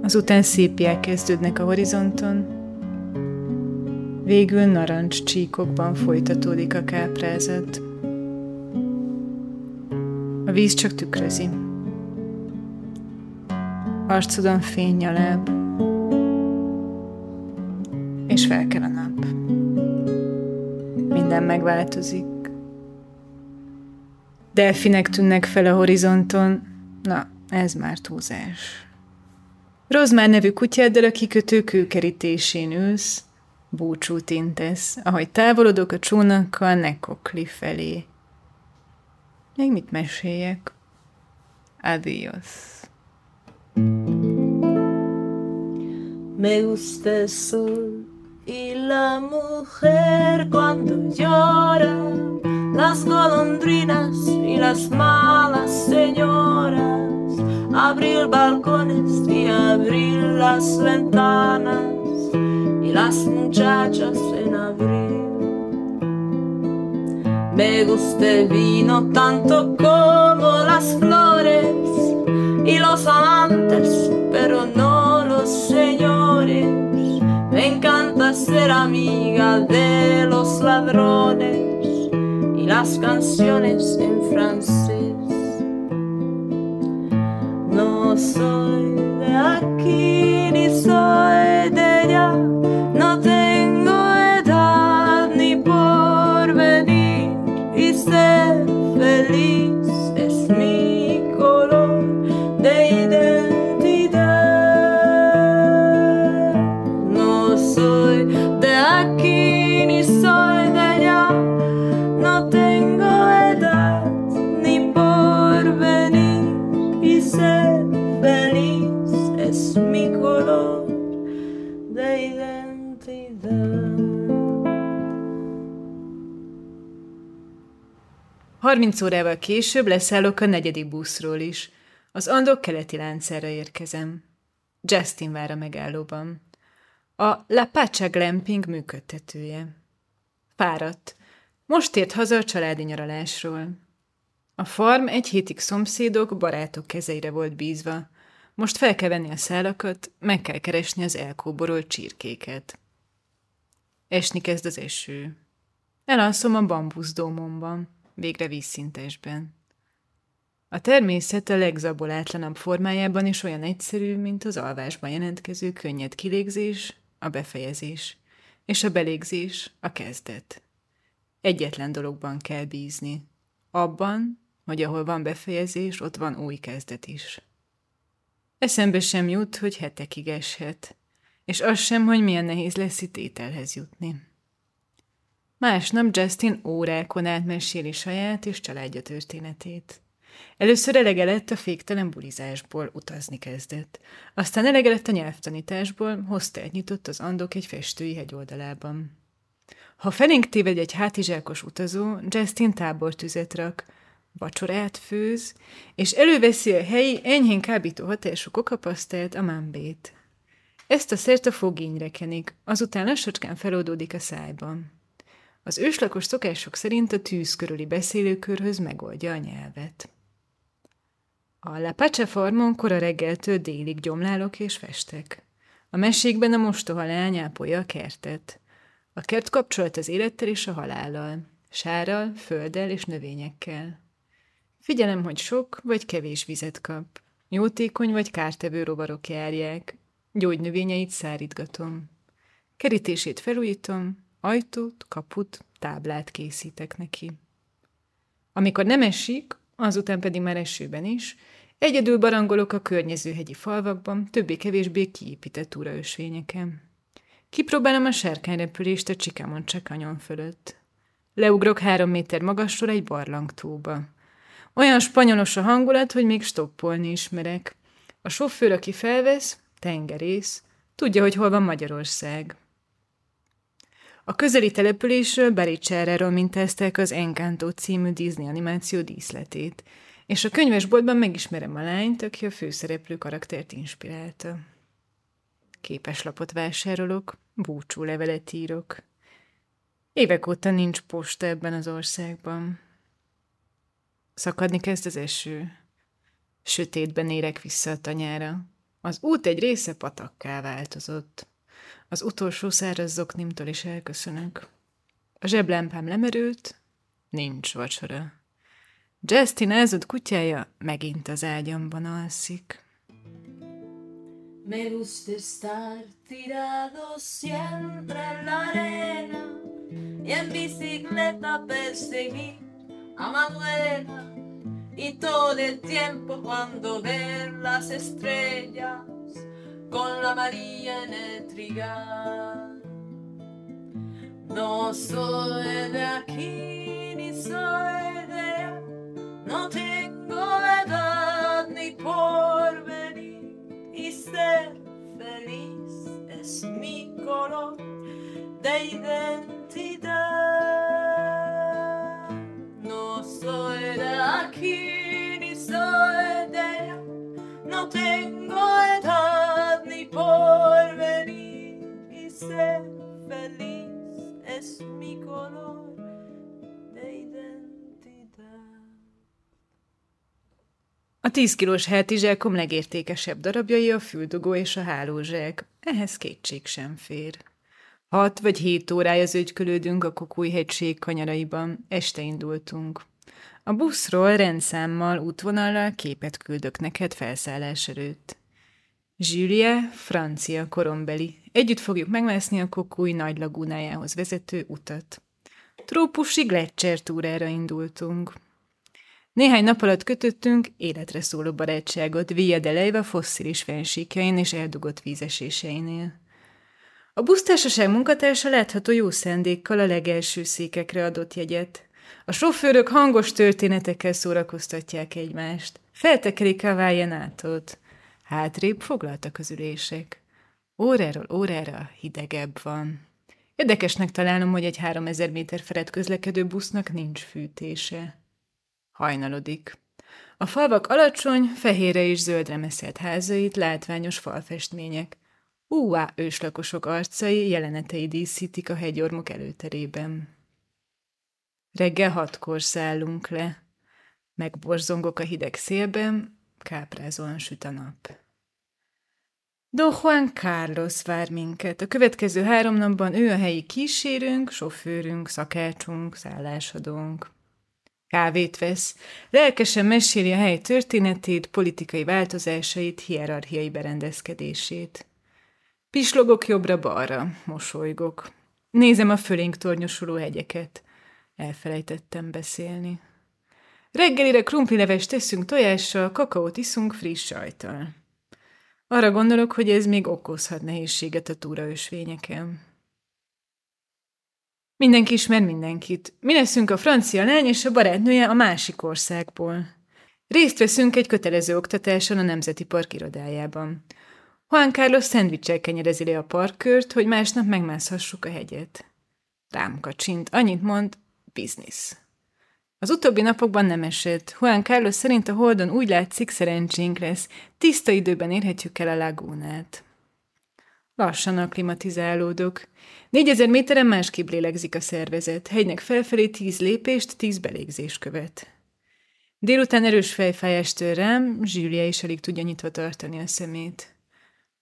azután szépiek kezdődnek a horizonton, végül narancs csíkokban folytatódik a káprázat. A víz csak tükrözi. Arcodon fény nyaláb, és fel kell a nap. Minden megváltozik. Delfinek tűnnek fel a horizonton, na, ez már túlzás. Rozmár nevű kutyáddal a kikötő kőkerítésén ülsz, búcsút intesz, ahogy távolodok a csónakkal Nekokli felé. Még mit meséljek? Adios. Me gusta el sol y la mujer cuando llora, las golondrinas y las malas señoras, abrir balcones y abrir las ventanas y las muchachas en abril. Me gusta vino tanto como las flores y los amantes, pero no ser amiga de los ladrones y las canciones en francés. No soy de aquí ni soy de allá, no tengo edad ni por venir y ser 30 órával később leszállok a negyedik buszról is. Az Andok keleti láncára érkezem. Justin vár a megállóban. A La Pacha Glamping működtetője. Fáradt. Most ért haza a családi nyaralásról. A farm egy hétig szomszédok, barátok kezeire volt bízva. Most fel kell venni a szálakat, meg kell keresni az elkóborolt csirkéket. Esni kezd az eső. Elalszom a bambuszdómomban, végre vízszintesben. A természet a legzabolátlanabb formájában is olyan egyszerű, mint az alvásban jelentkező könnyed kilégzés, a befejezés, és a belégzés, a kezdet. Egyetlen dologban kell bízni. Abban, hogy ahol van befejezés, ott van új kezdet is. Eszembe sem jut, hogy hetekig eshet, és az sem, hogy milyen nehéz lesz itt ételhez jutni. Másnap Justin órákon át meséli saját és családja történetét. Először elege lett a féktelen bulizásból, utazni kezdett. Aztán elege lett a nyelvtanításból, hoztelt nyitott az Andok egy festői hegyoldalában. Ha felénk téved egy hátizsákos utazó, Justin tábortüzet rak, vacsorát főz, és előveszi a helyi, enyhén kábító hatású kokapasztelt, a mambét. Ezt a szert a fogényre kenik, azután lassacskán feloldódik a szájban. Az őslakos szokások szerint a tűz körüli beszélőkörhöz megoldja a nyelvet. A Lepece farmon kora reggeltől délig gyomlálok és festek. A mesékben a mostoha leány ápolja a kertet. A kert kapcsolat az élettel és a halállal, sárral, földdel és növényekkel. Figyelem, hogy sok vagy kevés vizet kap. Jótékony vagy kártevő rovarok járják. Gyógynövényeit szárítgatom. Kerítését felújítom, ajtót, kaput, táblát készítek neki. Amikor nem esik, azután pedig már esőben is, egyedül barangolok a környező hegyi falvakban, többé-kevésbé kiépített túraösvényeken. Kipróbálom a sárkányrepülést a Csikámon csakanyon fölött. Leugrok három méter magasról egy barlangtóba. Olyan spanyolos a hangulat, hogy még stoppolni ismerek. A sofőr, aki felvesz, tengerész, tudja, hogy hol van Magyarország. A közeli településről Baricsáráról mintázták az Encanto című Disney animáció díszletét, és a könyvesboltban megismerem a lányt, aki a főszereplő karaktert inspirálta. Képeslapot vásárolok, búcsú levelet írok. Évek óta nincs posta ebben az országban. Szakadni kezd az eső. Sötétben érek vissza a tanyára. Az út egy része patakká változott. Az utolsó száraz zoknimtól is elköszönök. A zseblámpám lemerült, nincs vacsora. Justin elzott kutyája megint az ágyamban alszik. Me gusta estar tirado siempre en la arena y en bicicleta perseguir a Manuela y todo el tiempo cuando ver las estrellas con la María en el trigal. No soy de aquí ni soy de allá, no tengo edad ni porvenir y ser feliz es mi color de identidad. No soy de aquí ni soy de allá, no tengo edad ni porvenir y ser feliz es mi color de identidad. A 10 kilós hátizsákom legértékesebb darabjai a füldugó és a hálózsák. Ehhez kétség sem fér. Hat vagy hét órája zögykölődünk a Kokújhegység kanyaraiban. Este indultunk. A buszról rendszámmal, útvonallal képet küldök neked felszállás előtt. Julia, francia korombeli. Együtt fogjuk megmászni a Kokúj nagy lagúnájához vezető utat. Trópusi Gletscher túrára indultunk. Néhány nap alatt kötöttünk életre szóló barátságot Via de Leiva fosszilis fensíkjain és eldugott vízeséseinél. A busztársaság munkatársa látható jó szándékkal a legelső székekre adott jegyet. A sofőrök hangos történetekkel szórakoztatják egymást. Feltekerik a váljenátot. Hátrébb foglaltak az ülések. Óráról órára hidegebb van. Érdekesnek találom, hogy egy 3000 méter felett közlekedő busznak nincs fűtése. Hajnalodik. A falvak alacsony, fehérre és zöldre meszelt házait látványos falfestmények. Úvá őslakosok arcai jelenetei díszítik a hegyormok előterében. Reggel hatkor szállunk le. Megborzongok a hideg szélben, káprázóan süt a nap. Don Juan Carlos vár minket. A következő három napban ő a helyi kísérünk, sofőrünk, szakácsunk, szállásadónk. Kávét vesz, lelkesen meséli a hely történetét, politikai változásait, hierarchiai berendezkedését. Pislogok jobbra-balra, mosolygok. Nézem a fölénk tornyosuló hegyeket. Elfelejtettem beszélni. Reggelire krumplilevest teszünk tojással, kakaót iszunk friss sajtal. Arra gondolok, hogy ez még okozhat nehézséget a túraösvényeken. Mindenki ismer mindenkit. Mi leszünk a francia lány és a barátnője a másik országból. Részt veszünk egy kötelező oktatáson a Nemzeti Park irodájában. Juan Carlos szendvicsel kenyerezi le a parkkört, hogy másnap megmászhassuk a hegyet. Rám kacsint, annyit mond, biznisz. Az utóbbi napokban nem esett. Juan Carlos szerint a Holdon úgy látszik szerencsénk lesz. Tiszta időben érhetjük el a lagúnát. Lassan akklimatizálódok. Négyezer méteren másképp lélegzik a szervezet. Hegynek felfelé tíz lépést, tíz belégzés követ. Délután erős fejfájás tör rám, Zsűlia is alig tudja nyitva tartani a szemét.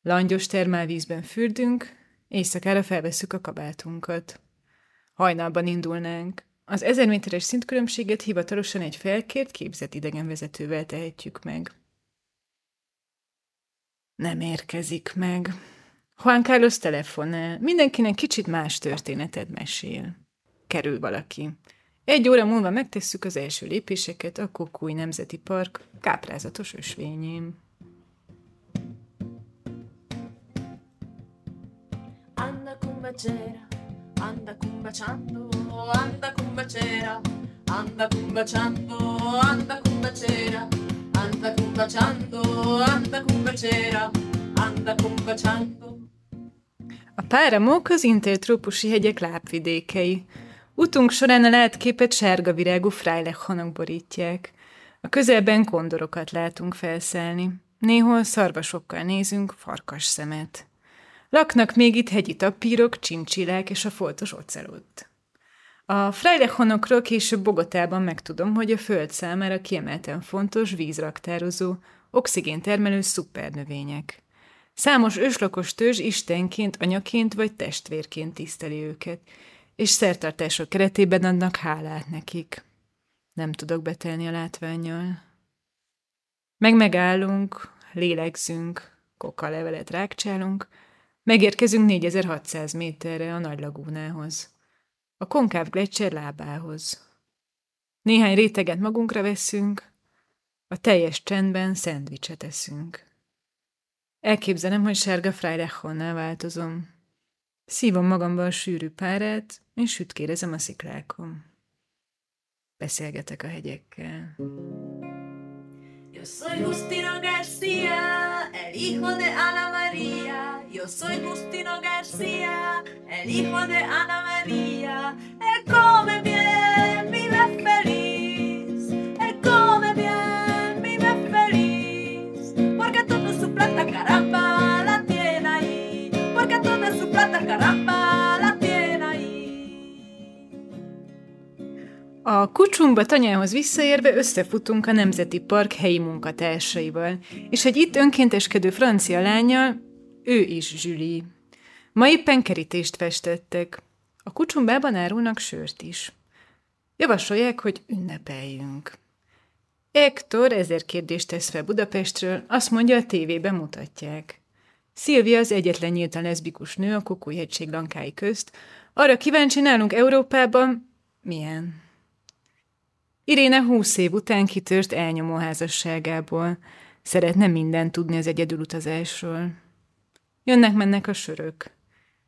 Langyos termálvízben fürdünk, éjszakára felveszük a kabátunkat. Hajnalban indulnánk. Az ezer méteres szintkülönbséget hivatalosan egy felkért, képzett idegenvezetővel tehetjük meg. Nem érkezik meg. Juan Carlos telefonál. Mindenkinek kicsit más történetet mesél. Kerül valaki. Egy óra múlva megtesszük az első lépéseket a Kokúj Nemzeti Park káprázatos ösvényén. Cumbacera, anda cumbacciando, anda cumbacera, anda cumbacciando, anda cumbacera, anda cumbacciando, anda cumbacera, anda cumbacciando. A páramok az intertrópusi hegyek lábvidékei. Utunk során a látképet sárga virágú frájlechhanok borítják. A közelben kondorokat látunk felszállni. Néhol szarvasokkal nézünk farkas szemet. Laknak még itt hegyi tapírok, csincsilák és a foltos ocelott. A Freilechonokról később Bogotában megtudom, hogy a Föld számára kiemelten fontos vízraktározó, oxigéntermelő szupernövények. Számos őslakos törzs istenként, anyaként vagy testvérként tiszteli őket, és szertartások keretében adnak hálát nekik. Nem tudok betelni a látványjal. Meg megállunk, lélegzünk, kokalevelet rákcsálunk, megérkezünk 4600 méterre a nagy lagúnához. A konkáv gletszer lábához. Néhány réteget magunkra veszünk, a teljes csendben szendvicset eszünk. Elképzelem, hogy sárga Freirechonnál változom. Szívom magamba a sűrű párát, és sütkérezem a sziklákon. Beszélgetek a hegyekkel. Yo soy Justino García, el hijo de Ana María. Yo soy Justino García, el hijo de Ana María. Él come bien, vive feliz. Él come bien, vive feliz. Porque toda su plata, caramba, la tiene ahí. Porque toda su plata, caramba. A kucsunkba tanyához visszaérve összefutunk a Nemzeti Park helyi munkatársaival, és egy itt önkénteskedő francia lányjal, ő is Julie. Ma éppen kerítést festettek. A kucsumbában árulnak sört is. Javasolják, hogy ünnepeljünk. Ektor ezer kérdést tesz fel Budapestről, azt mondja, a tévében mutatják. Szilvia az egyetlen nyíltan leszbikus nő a Kokújhegység lankái közt. Arra kíváncsi nálunk Európában, milyen. Iréne húsz év után kitört elnyomó házasságából. Szeretne mindent tudni az egyedülutazásról. Jönnek-mennek a sörök.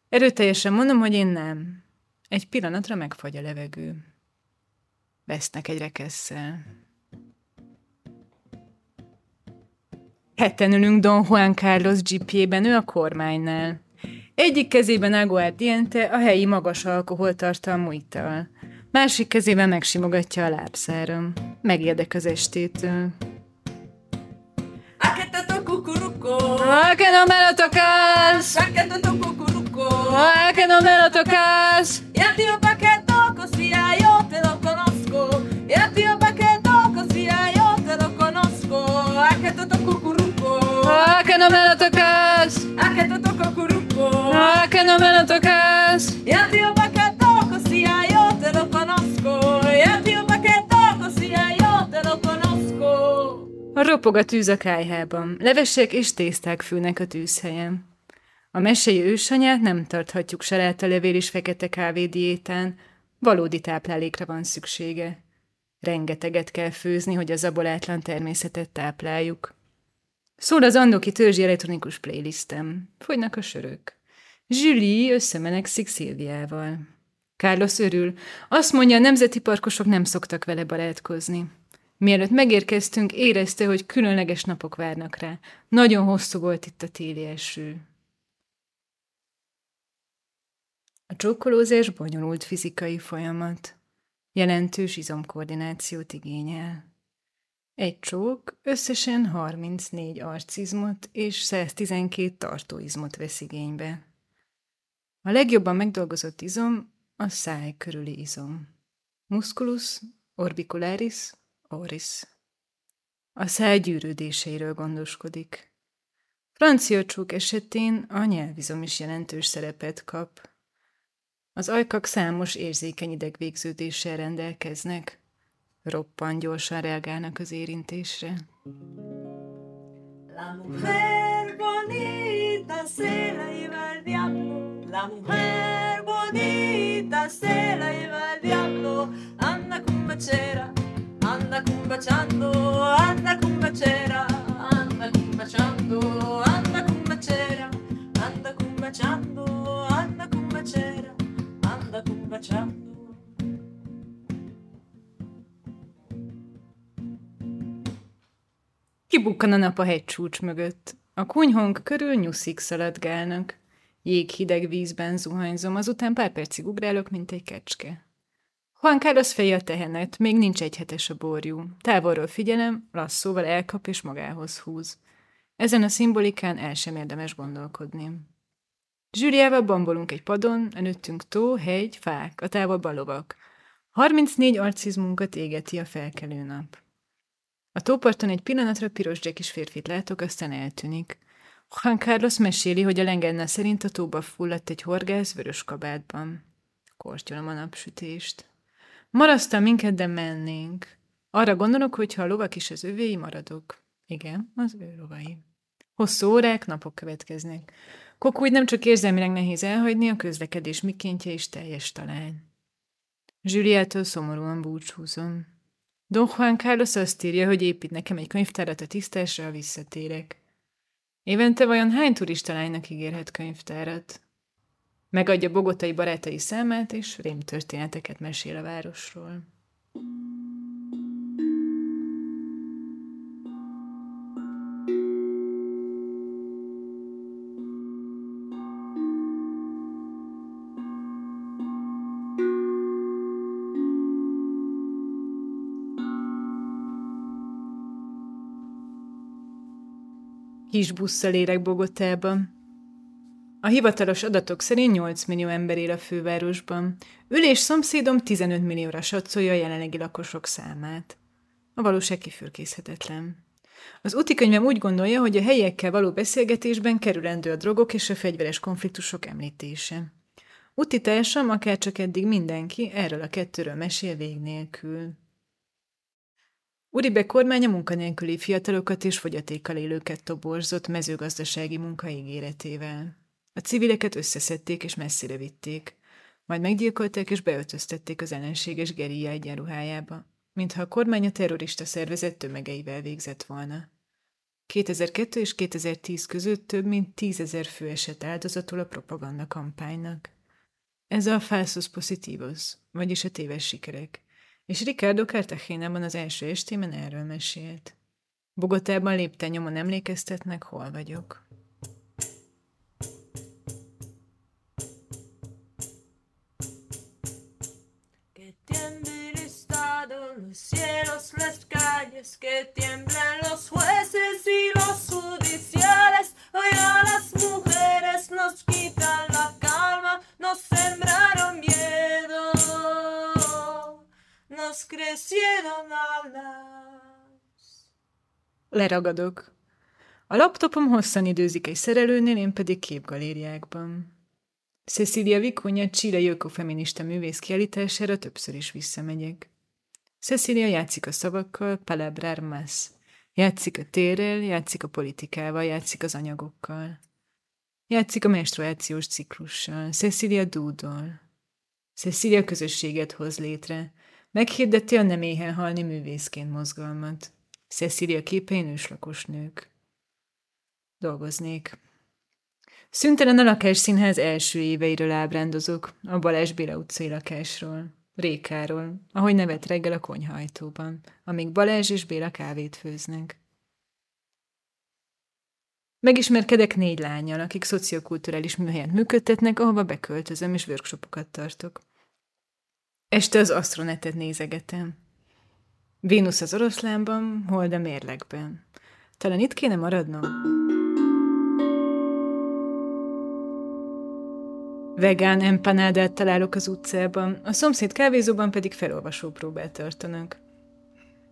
Erőteljesen mondom, hogy én nem. Egy pillanatra megfagy a levegő. Vesznek egy rekesszel. Hetten ülünk Don Juan Carlos GP-ben, ő a kormánynál. Egyik kezében aguardiente, a helyi magas alkoholtartalmú ital. Másik kezében megsimogatja a lábszáram. Megérdek az estétől. Cucuruco. Ah, que no me lo tocas! Cucuruco. Ah, que no me lo tocas! Y el tío Paqueto cosía, yo te lo conozco. Y el tío Paqueto cosía, yo te lo conozco. A que te toco curuco. Ah, que no me lo tocas! A que te toco curuco. Ah, que no me lo tocas! Y el tío Paqueto cosía, yo te lo conozco. Y el tío Paqueto cosía, yo te lo conozco. Ropog a tűz a kájhában. Levesek és tészták fűnek a tűzhelyen. A mesei ősanyát nem tarthatjuk salátalevél és fekete kávé diétán, valódi táplálékra van szüksége. Rengeteget kell főzni, hogy a zabolátlan természetet tápláljuk. Szól az Andoki törzsi elektronikus playlistem. Fogynak a sörök. Julie összemenekszik Szilviával. Carlos örül. Azt mondja, a nemzeti parkosok nem szoktak vele barátkozni. Mielőtt megérkeztünk, érezte, hogy különleges napok várnak rá. Nagyon hosszú volt itt a téli eső. A csókolózás bonyolult fizikai folyamat. Jelentős izomkoordinációt igényel. Egy csók összesen 34 arcizmot és 112 tartóizmot vesz igénybe. A legjobban megdolgozott izom a száj körüli izom. Musculus orbicularis oris. A száj gyűrődéseiről gondoskodik. Francia csók esetén a nyelvizom is jelentős szerepet kap. Az ajkak számos érzékeny idegvégződéssel rendelkeznek, roppant gyorsan reagálnak az érintésre. La mujer bonita se la lleva el diablo. La mujer bonita se la lleva el diablo. Anda cumbachera, anda cumbachando, anda cumbachera, anda cumbachando, anda cumbachera, anda cumbachando, anda cumbachera, anda cumbachando. Kibukkan a nap a hegycsúcs mögött. A kunyhónk körül nyuszik szaladgálnak. Jéghideg vízben zuhanyzom, azután pár percig ugrálok, mint egy kecske. Juan Carlos feje a tehenet, még nincs egy hetes a borjú. Távolról figyelem, lasszóval elkap és magához húz. Ezen a szimbolikán el sem érdemes gondolkodni. Zsűriával bambolunk egy padon, előttünk tó, hegy, fák, a távolban lovak. 34 arcizmunkat égeti a felkelő nap. A tóparton egy pillanatra piros is férfit látok, aztán eltűnik. Juan Carlos meséli, hogy a legenda szerint a tóba fulladt egy horgász vörös kabátban. Kortyolom a napsütést. Marasztal minket, de mennénk. Arra gondolok, hogy ha a lovak is az övéi, maradok. Igen, az ő lovai. Hosszú órák, napok következnek. Kokúgy nem csak érzelmileg nehéz elhagyni, a közlekedés mikéntje is teljes talán. Zsüliától szomorúan búcsúzom. Don Juan Carlos azt írja, hogy épít nekem egy könyvtárat a tisztásra, visszatérek. Évente vajon hány turista lánynak ígérhet könyvtárat? Megadja bogotai barátai számát, és rémtörténeteket mesél a városról. Kis busszal érek Bogotában. A hivatalos adatok szerint 8 millió ember él a fővárosban. Ülés szomszédom 15 millióra satszolja a jelenlegi lakosok számát. A valóság kifürkészhetetlen. Az útikönyvem úgy gondolja, hogy a helyiekkel való beszélgetésben kerülendő a drogok és a fegyveres konfliktusok említése. Úti társam, akár csak eddig mindenki, erről a kettőről mesél vég nélkül. Uribe kormánya munkanélküli fiatalokat és fogyatékkal élőket toborzott mezőgazdasági munka ígéretével. A civileket összeszedték és messzire vitték, majd meggyilkolták és beöltöztették az ellenséges geria egyenruhájába, mintha a kormány a terrorista szervezet tömegeivel végzett volna. 2002 és 2010 között több mint tízezer fő esett áldozatul a propaganda kampánynak. Ez a falsus positivos, vagyis a téves sikerek és Ricardo Cartagenában az első estében erről mesélt. Bogotában lépten nyomon emlékeztetnek, hol vagyok. Cielos, las calles, que tiemblan los jueces y los judiciales. Hoy a las mujeres nos quitan la calma, nos sembraron miedo. nos crecieron alas. Leragadok. A laptopom hosszan időzik egy szerelőnél, én pedig képgalériákban. Cecilia Vicuña Chile feminista művész kiállítására többször is visszamegyek. Cecilia játszik a szavakkal, palabrar más. Játszik a térrel, játszik a politikával, játszik az anyagokkal. Játszik a menstruációs ciklussal. Cecilia dúdol. Cecilia közösséget hoz létre. Meghirdeti a nem éhen halni művészként mozgalmat. Cecilia képein őslakos nők. Dolgoznék. Szüntelen a lakásszínház első éveiről ábrándozok, a Balázs Béla utcai lakásról, Rékáról, ahogy nevet reggel a konyhajtóban, amíg Balázs és Béla kávét főznek. Megismerkedek négy lányjal, akik szociokulturális műhelyet működtetnek, ahova beköltözöm és workshopokat tartok. Este az asztronetet nézegetem. Vénusz az oroszlánban, hold a mérlegben. Talán itt kéne maradnom? Vegán empanádát találok az utcában, a szomszéd kávézóban pedig felolvasó próbát tartanak.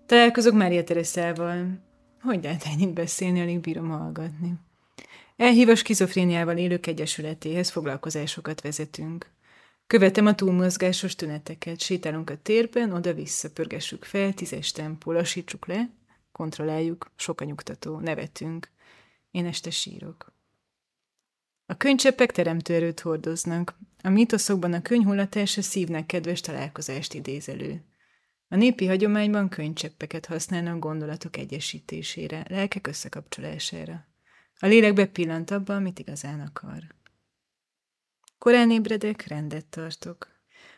Találkozok Mária Teresával. Hogy lehet ennyit beszélni, alig bírom hallgatni. Elhív a skizofréniával élők egyesületéhez foglalkozásokat vezetünk. Követem a túlmozgásos tüneteket, sétálunk a térben, oda-vissza, pörgessük fel, tízes tempó, lassítsuk le, kontrolláljuk, sok nyugtató, nevetünk. Én este sírok. A könycseppek teremtő erőt hordoznak. A mítoszokban a könyhullatás a szívnek kedves találkozást idéz elő. A népi hagyományban könycseppeket használnak gondolatok egyesítésére, lelkek összekapcsolására. A lélek bepillant abba, amit igazán akar. Korán ébredek, rendet tartok.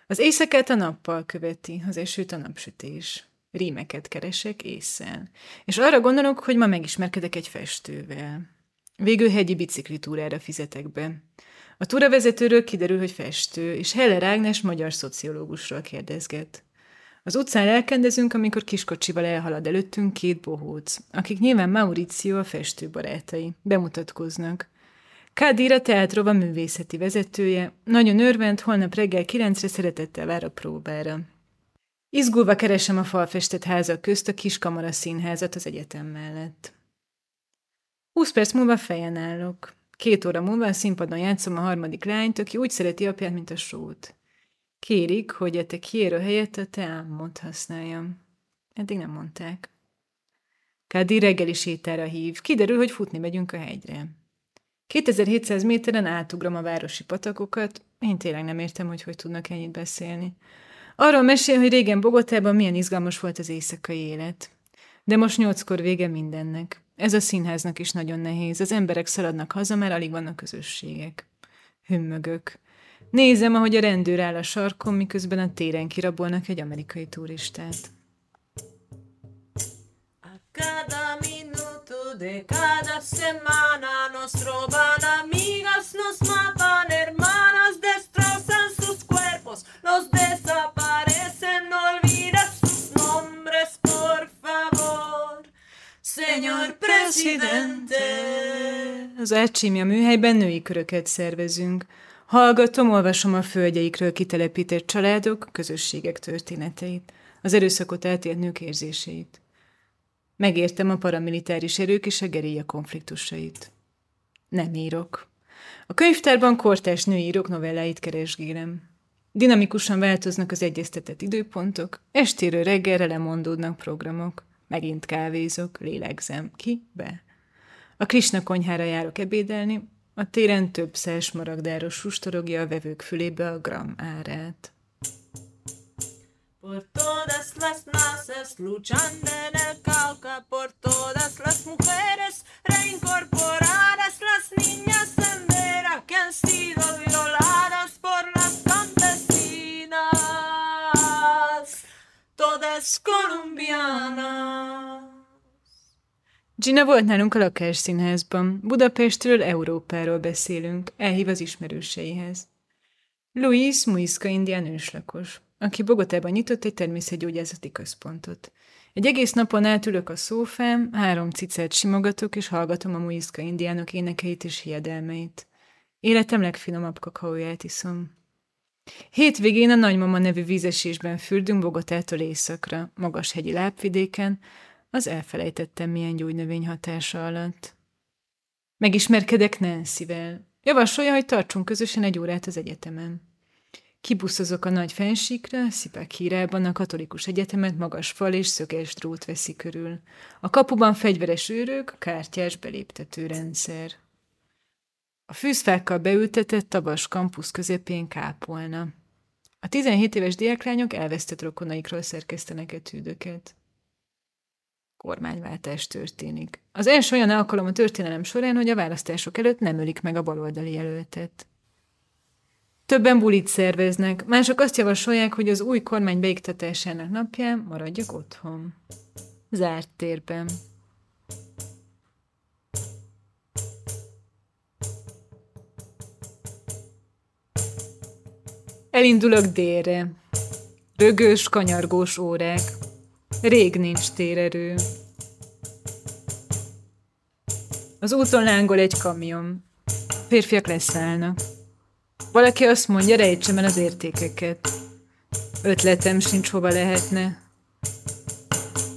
Az éjszakát a nappal követi, az esőt a napsütés. Rímeket keresek észszel. És arra gondolok, hogy ma megismerkedek egy festővel. Végül hegyi biciklitúrára fizetek be. A túravezetőről kiderül, hogy festő, és Heller Ágnes magyar szociológusról kérdezget. Az utcán elkendezünk, amikor kiskocsival elhalad előttünk két bohóc, akik nyilván Mauricio a festő barátai. Bemutatkoznak. Kádir a teátrova művészeti vezetője, nagyon örvend, holnap reggel kilencre szeretettel vár a próbára. Izgulva keresem a falfestett házak közt a kis kamara színházat az egyetem mellett. Húsz perc múlva fejen állok. Két óra múlva a színpadon játszom a harmadik lányt, aki úgy szereti apját, mint a sót. Kérik, hogy a te kiérő helyett a te álmot használjam. Eddig nem mondták. Kádi reggeli sétára hív. Kiderül, hogy futni megyünk a hegyre. 2700 méteren átugrom a városi patakokat. Én tényleg nem értem, hogy hogy tudnak ennyit beszélni. Arról mesél, hogy régen Bogotában milyen izgalmas volt az éjszakai élet. De most nyolckor vége mindennek. Ez a színháznak is nagyon nehéz. Az emberek szaladnak haza, mert alig vannak közösségek. Hümmögök. Nézem, ahogy a rendőr áll a sarkon, miközben a téren kirabolnak egy amerikai turistát. Cada minuto de cada semana nos roban amigas, nos matan hermanas, destrozan sus cuerpos, los desaparecen, señor presidente. Az Ácsimia műhelyben női köröket szervezünk. Hallgatom, olvasom a földjeikről kitelepített családok, közösségek történeteit, az erőszakot eltért nők érzéseit. Megértem a paramilitáris erők és a geréja konfliktusait. Nem írok. A könyvtárban kortás női írók novelláit keresgélem. Dinamikusan változnak az egyeztetett időpontok, estéről reggelre lemondódnak programok. Megint kávézok, lélegzem. Ki? Be. A Krisna konyhára járok ebédelni, a téren több száz maragdáros sustorogja a vevők fülébe a gram árát. Por todas las masas luchando en el Cauca, por todas las mujeres reincorporadas, las niñas en que han sido violadas por las todas colombianas. Gina volt nálunk a lakásszínházban. Budapestről, Európáról beszélünk. Elhív az ismerőseihez. Luis Muisca indián őslakos, aki Bogotában nyitott egy természetgyógyászati központot. Egy egész napon átülök a szófám, három cicát simogatok, és hallgatom a Muisca indiánok énekeit és hiedelmeit. Életem legfinomabb kakaóját iszom. Hétvégén a Nagymama nevű vízesésben fürdünk Bogotától magas hegyi lábvidéken, az elfelejtettem milyen gyógynövény hatása alatt. Megismerkedek Nancy-vel. Javasolja, hogy tartsunk közösen egy órát az egyetemen. Kibuszozok a nagy fensíkra, Szipák hírában a katolikus egyetemet magas fal és szöges drót veszi körül. A kapuban fegyveres őrök, kártyás beléptető rendszer. A fűzfákkal beültetett tabas kampusz közepén kápolna. A 17 éves diáklányok elvesztett rokonaikról szerkesztenek etűdöket kormányváltás történik. Az első olyan alkalom a történelem során, hogy a választások előtt nem ölik meg a baloldali jelöltet. Többen bulit szerveznek, mások azt javasolják, hogy az új kormány beiktatásának napján maradjak otthon. Zárt térben. Elindulok délre. Rögős, kanyargós órák. Rég nincs térerő. Az úton lángol egy kamion. Férfiak leszállnak. Valaki azt mondja, rejtsem el az értékeket. Ötletem sincs, hova lehetne.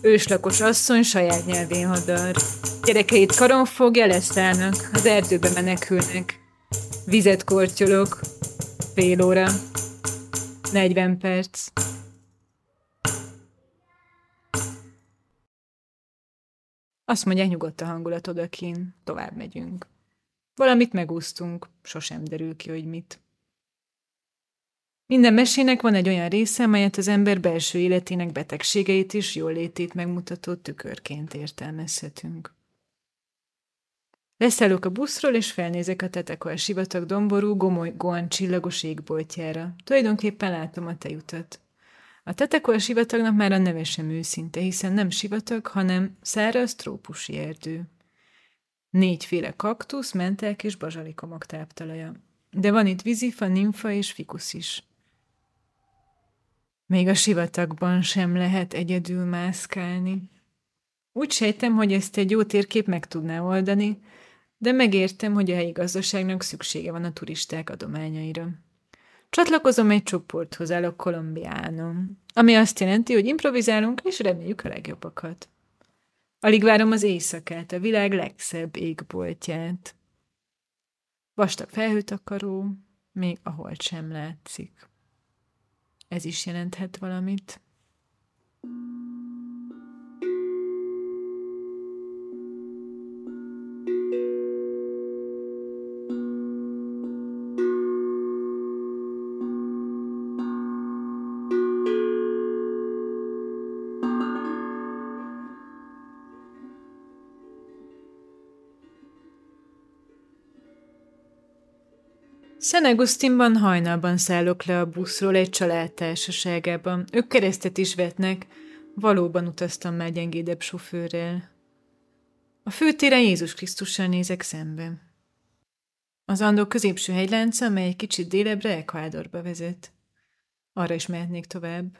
Őslakos asszony saját nyelvén hadar. Gyerekeit karon fogja, leszállnak, az erdőbe menekülnek. Vizet kortyolok. Fél óra. 40 perc. Azt mondják, nyugodt a hangulat odakin, tovább megyünk. Valamit megúsztunk, sosem derül ki, hogy mit. Minden mesének van egy olyan része, amelyet az ember belső életének betegségeit és jólétét megmutató tükörként értelmezhetünk. Leszállok a buszról, és felnézek a Tetekol sivatag domború, gomolygóan csillagos égboltjára. Tulajdonképpen látom a tejutat. A Tetekol sivatagnak már a neve sem őszinte, hiszen nem sivatag, hanem száraz trópusi erdő. Négyféle kaktusz, mentek és bazsalikomok táptalaja. De van itt vizifa, nimfa és fikusz is. Még a sivatagban sem lehet egyedül mászkálni. Úgy sejtem, hogy ezt egy jó térkép meg tudná oldani, de megértem, hogy a helyi gazdaságnak szüksége van a turisták adományaira. Csatlakozom egy csoporthoz a Kolumbiánom, ami azt jelenti, hogy improvizálunk és reméljük a legjobbakat. Alig várom az éjszakát, a világ legszebb égboltját. Vastag felhőtakaró, még a hold sem látszik. Ez is jelenthet valamit. Szent Augustinban hajnalban szállok le a buszról egy család társaságában. Ők keresztet is vetnek, valóban utaztam már gyengédebb sofőrrel. A főtéren Jézus Krisztussal nézek szembe. Az Andó középső hegylánca, amely egy kicsit délebbre Ecuadorba vezet. Arra is mehetnék tovább.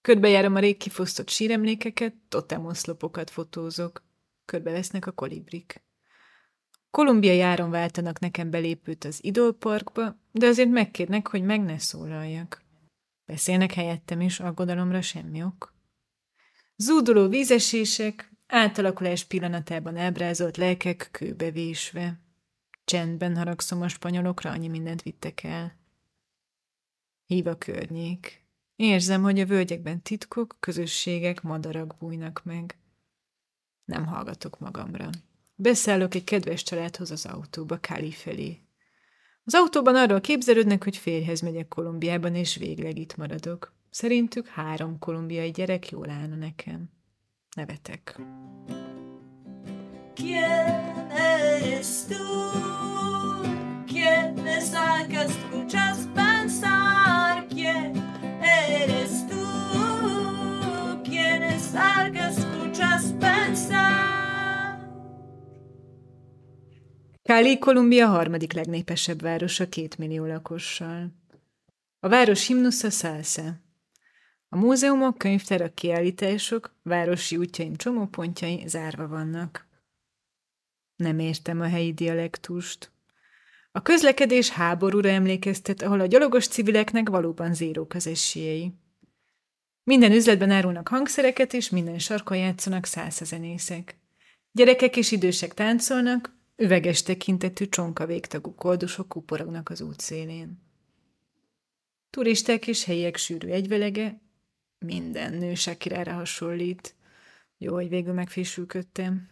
Körbejárom a rég kifosztott síremlékeket, totemoszlopokat fotózok. Körbevesznek a kolibrik. Kolumbiai áron váltanak nekem belépőt az Idol Parkba, de azért megkérnek, hogy meg ne szólaljak. Beszélnek helyettem is, aggodalomra semmi ok. Zúduló vízesések, átalakulás pillanatában elbrázolt lelkek kőbevésve. Csendben haragszom a spanyolokra, annyi mindent vittek el. Hív a környék. Érzem, hogy a völgyekben titkok, közösségek, madarak bújnak meg. Nem hallgatok magamra. Beszállok egy kedves családhoz az autóba, Káli felé. Az autóban arról képzelődnek, hogy férjhez megyek Kolumbiában, és végleg itt maradok. Szerintük három kolumbiai gyerek jól állna nekem. Nevetek. ¿Quién eres tú? ¿Quién es al que escuchas pensar? ¿Quién eres tú? ¿Quién es Cali, Kolumbia harmadik legnépesebb városa két millió lakossal. A város himnusza Salsa. A múzeumok, könyvtárak, kiállítások, városi útjaim csomópontjai zárva vannak. Nem értem a helyi dialektust. A közlekedés háborúra emlékeztet, ahol a gyalogos civileknek valóban zérók az. Minden üzletben árulnak hangszereket, és minden sarkon játszanak százszezenészek. Gyerekek és idősek táncolnak, Üveges tekintetű csonka végtagú koldusok kuporognak az útszélén. Turisták és helyiek sűrű egyvelege, minden nő Sakirára hasonlít. Jó, hogy végül megfésülködtem.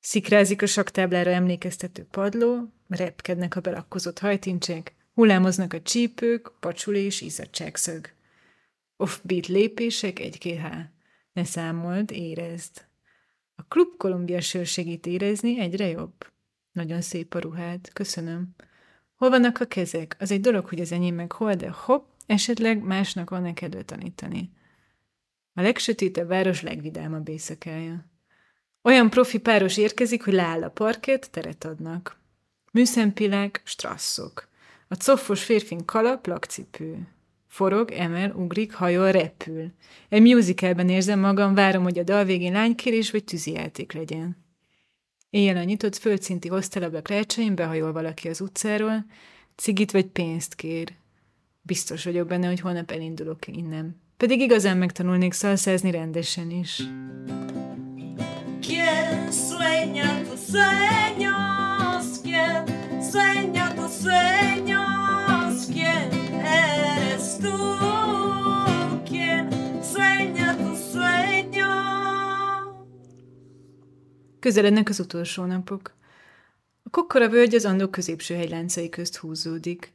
Szikrázik a saktáblára emlékeztető padló, repkednek a belakkozott hajtincsek, hullámoznak a csípők, pacsuli és izzadságszög. Offbeat lépések, egy-két há. Ne számold, érezd. A Klub Kolumbia sör segít érezni, egyre jobb. Nagyon szép a ruhád, köszönöm. Hol vannak a kezek? Az egy dolog, hogy az enyém meg hol, de hopp, esetleg másnak van neked tanítani. A legsötétebb város legvidámabb éjszakája. Olyan profi páros érkezik, hogy leáll a parket, teret adnak. Műszempilák, strasszok. A coffos férfin kalap, lakcipő. Forog, emel, ugrik, hajol, repül. Egy musicalben érzem magam, várom, hogy a dal végén lánykérés vagy tűzijáték legyen. Éjjel a nyitott földszinti hoztelablak rácsaim behajol valaki az utcáról, cigit vagy pénzt kér. Biztos vagyok benne, hogy holnap elindulok innen. Pedig igazán megtanulnék szalszázni rendesen is. Quien sueña tus sueños, quien sueña tus sueños, quien Közelednek az utolsó napok. A Kokkora völgy az Andok középső hegyláncai közt húzódik.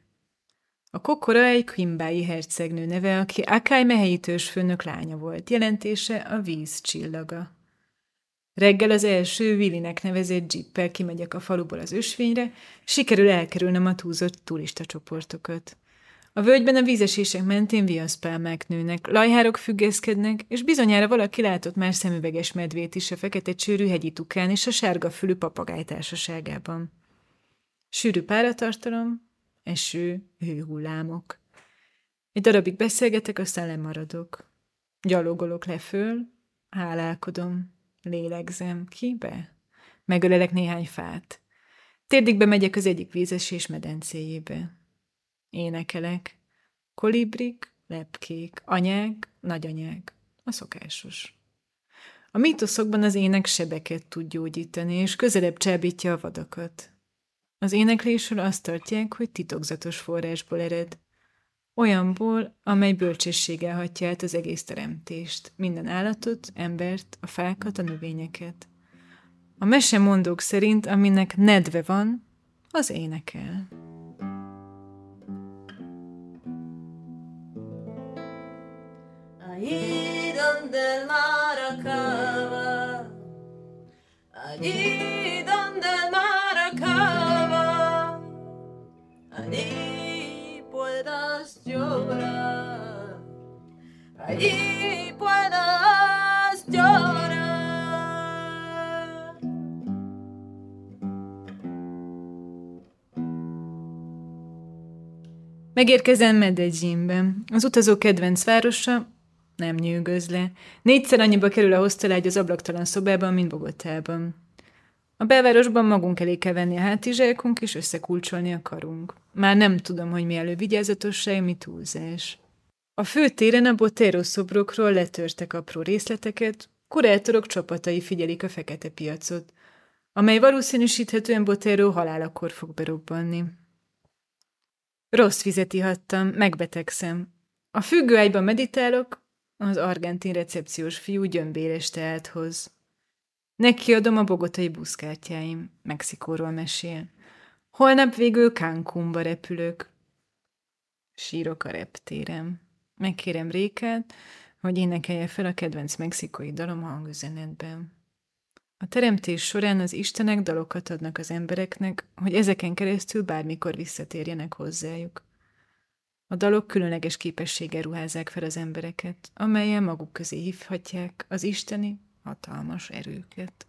A Kokkora egy Quimbái hercegnő neve, aki Akai mehelyi törzsfőnök lánya volt. Jelentése a víz csillaga. Reggel az első Willinek nevezett jeeppel kimegyek a faluból az ösvényre, sikerül elkerülnem a túlzott turista csoportokat. A völgyben a vízesések mentén viaszpálmák nőnek, lajhárok függeszkednek, és bizonyára valaki látott már szemüveges medvét is a fekete csőrű hegyi tukán és a sárga fülű papagáj társaságában. Sűrű páratartalom, eső, hőhullámok. Egy darabig beszélgetek, aztán lemaradok. Gyalogolok le föl, hálálkodom, lélegzem, kibe? Megölelek néhány fát. Térdikbe megyek az egyik vízesés medencéjébe. Énekelek. Kolibrik, lepkék, anyák, nagyanyák. A szokásos. A mítoszokban az ének sebeket tud gyógyítani, és közelebb csábítja a vadakat. Az éneklésről azt tartják, hogy titokzatos forrásból ered. Olyanból, amely bölcsességgel hatja át az egész teremtést, minden állatot, embert, a fákat, a növényeket. A mesemondók szerint, aminek nedve van, az énekel. Donde el mar acaba, allí donde el mar acaba, allí puedas llorar. Megérkezem Medegyinbe. Az utazó kedvenc városa nem nyűgöz le. Négyszer annyiba kerül a hoztalágy az ablaktalan szobában, mint Bogotában. A belvárosban magunk elé kell venni a hátizsákunk, és összekulcsolni a karunk. Már nem tudom, hogy mi elővigyázatosság, mi túlzás. A főtéren a Botero szobrokról letörtek apró részleteket, kurátorok csapatai figyelik a fekete piacot, amely valószínűsíthetően Botero halálakor fog berobbanni. Rossz vizet ihattam, megbetegszem. A függőágyban meditálok, az argentin recepciós fiú gyömbéres teát hoz. Neki adom a bogotai buszkártyáim, Mexikóról mesél. Holnap végül Cancúnba repülök. Sírok a reptérem. Megkérem Rékát, hogy énekelje fel a kedvenc mexikai dalom hangüzenetben. A teremtés során az istenek dalokat adnak az embereknek, hogy ezeken keresztül bármikor visszatérjenek hozzájuk. A dalok különleges képességgel ruházzák fel az embereket, amelyen maguk közé hívhatják az isteni hatalmas erőket.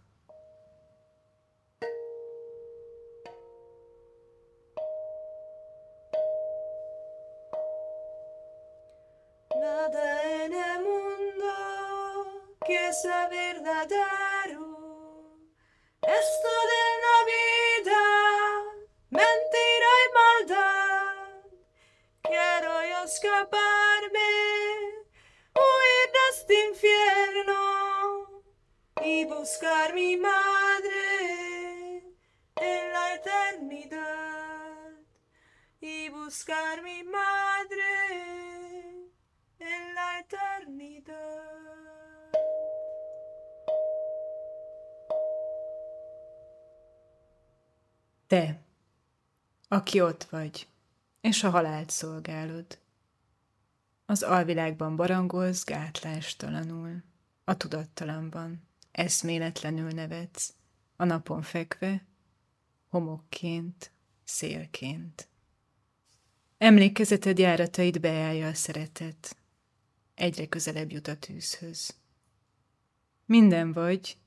Escaparme, huir de este infierno y buscar mi madre en la eternidad. Y buscar mi madre en la eternidad. Te, aki ott vagy, és a halált szolgálod. Az alvilágban barangolsz gátlástalanul, a tudattalamban, eszméletlenül nevetsz, a napon fekve, homokként, szélként. Emlékezeted járatait beállja a szeretet, egyre közelebb jut a tűzhöz. Minden vagy,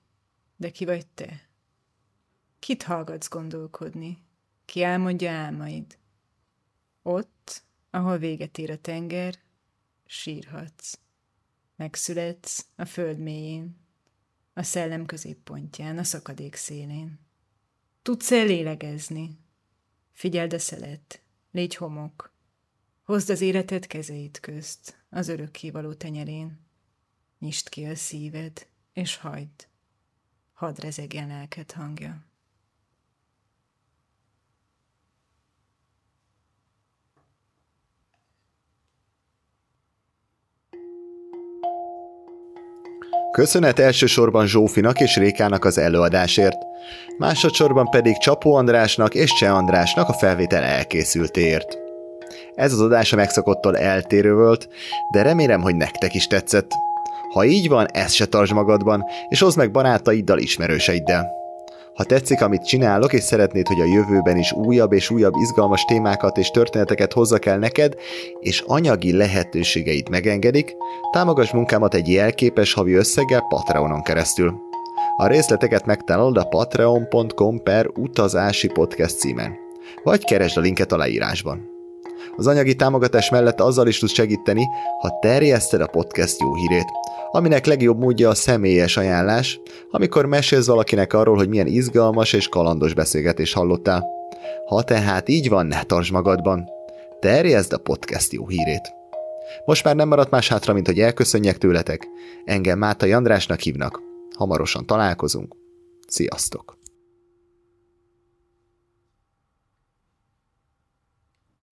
de ki vagy te? Kit hallgatsz gondolkodni? Ki álmodja álmaid? Ott, ahol véget ér a tenger, sírhatsz. Megszületsz a föld mélyén, a szellem középpontján, a szakadék szélén. Tudsz-e lélegezni? Figyeld a szelet, légy homok. Hozd az életed kezeid közt, az örökkévaló tenyerén. Nyisd ki a szíved, és hagyd. Hadd rezegjen lelked hangja. Köszönet elsősorban Zsófinak és Rékának az előadásért, másodszorban pedig Csapó Andrásnak és Cseh Andrásnak a felvétel elkészültéért. Ez az adás a megszokottól eltérő volt, de remélem, hogy nektek is tetszett. Ha így van, ezt se tartsd magadban, és hozd meg barátaiddal, ismerőseiddel. Ha tetszik, amit csinálok, és szeretnéd, hogy a jövőben is újabb és újabb izgalmas témákat és történeteket hozzak el neked, és anyagi lehetőségeit megengedik, támogass munkámat egy jelképes havi összeggel Patreonon keresztül. A részleteket megtalálod a patreon.com per utazási podcast címen. Vagy keresd a linket a leírásban. Az anyagi támogatás mellett azzal is tudsz segíteni, ha terjeszted a podcast jó hírét, aminek legjobb módja a személyes ajánlás, amikor mesélsz valakinek arról, hogy milyen izgalmas és kalandos beszélgetés hallottál. Ha tehát így van, ne tartsd magadban. Terjeszd a podcast jó hírét. Most már nem maradt más hátra, mint hogy elköszönjek tőletek. Engem Mátai Andrásnak hívnak. Hamarosan találkozunk. Sziasztok!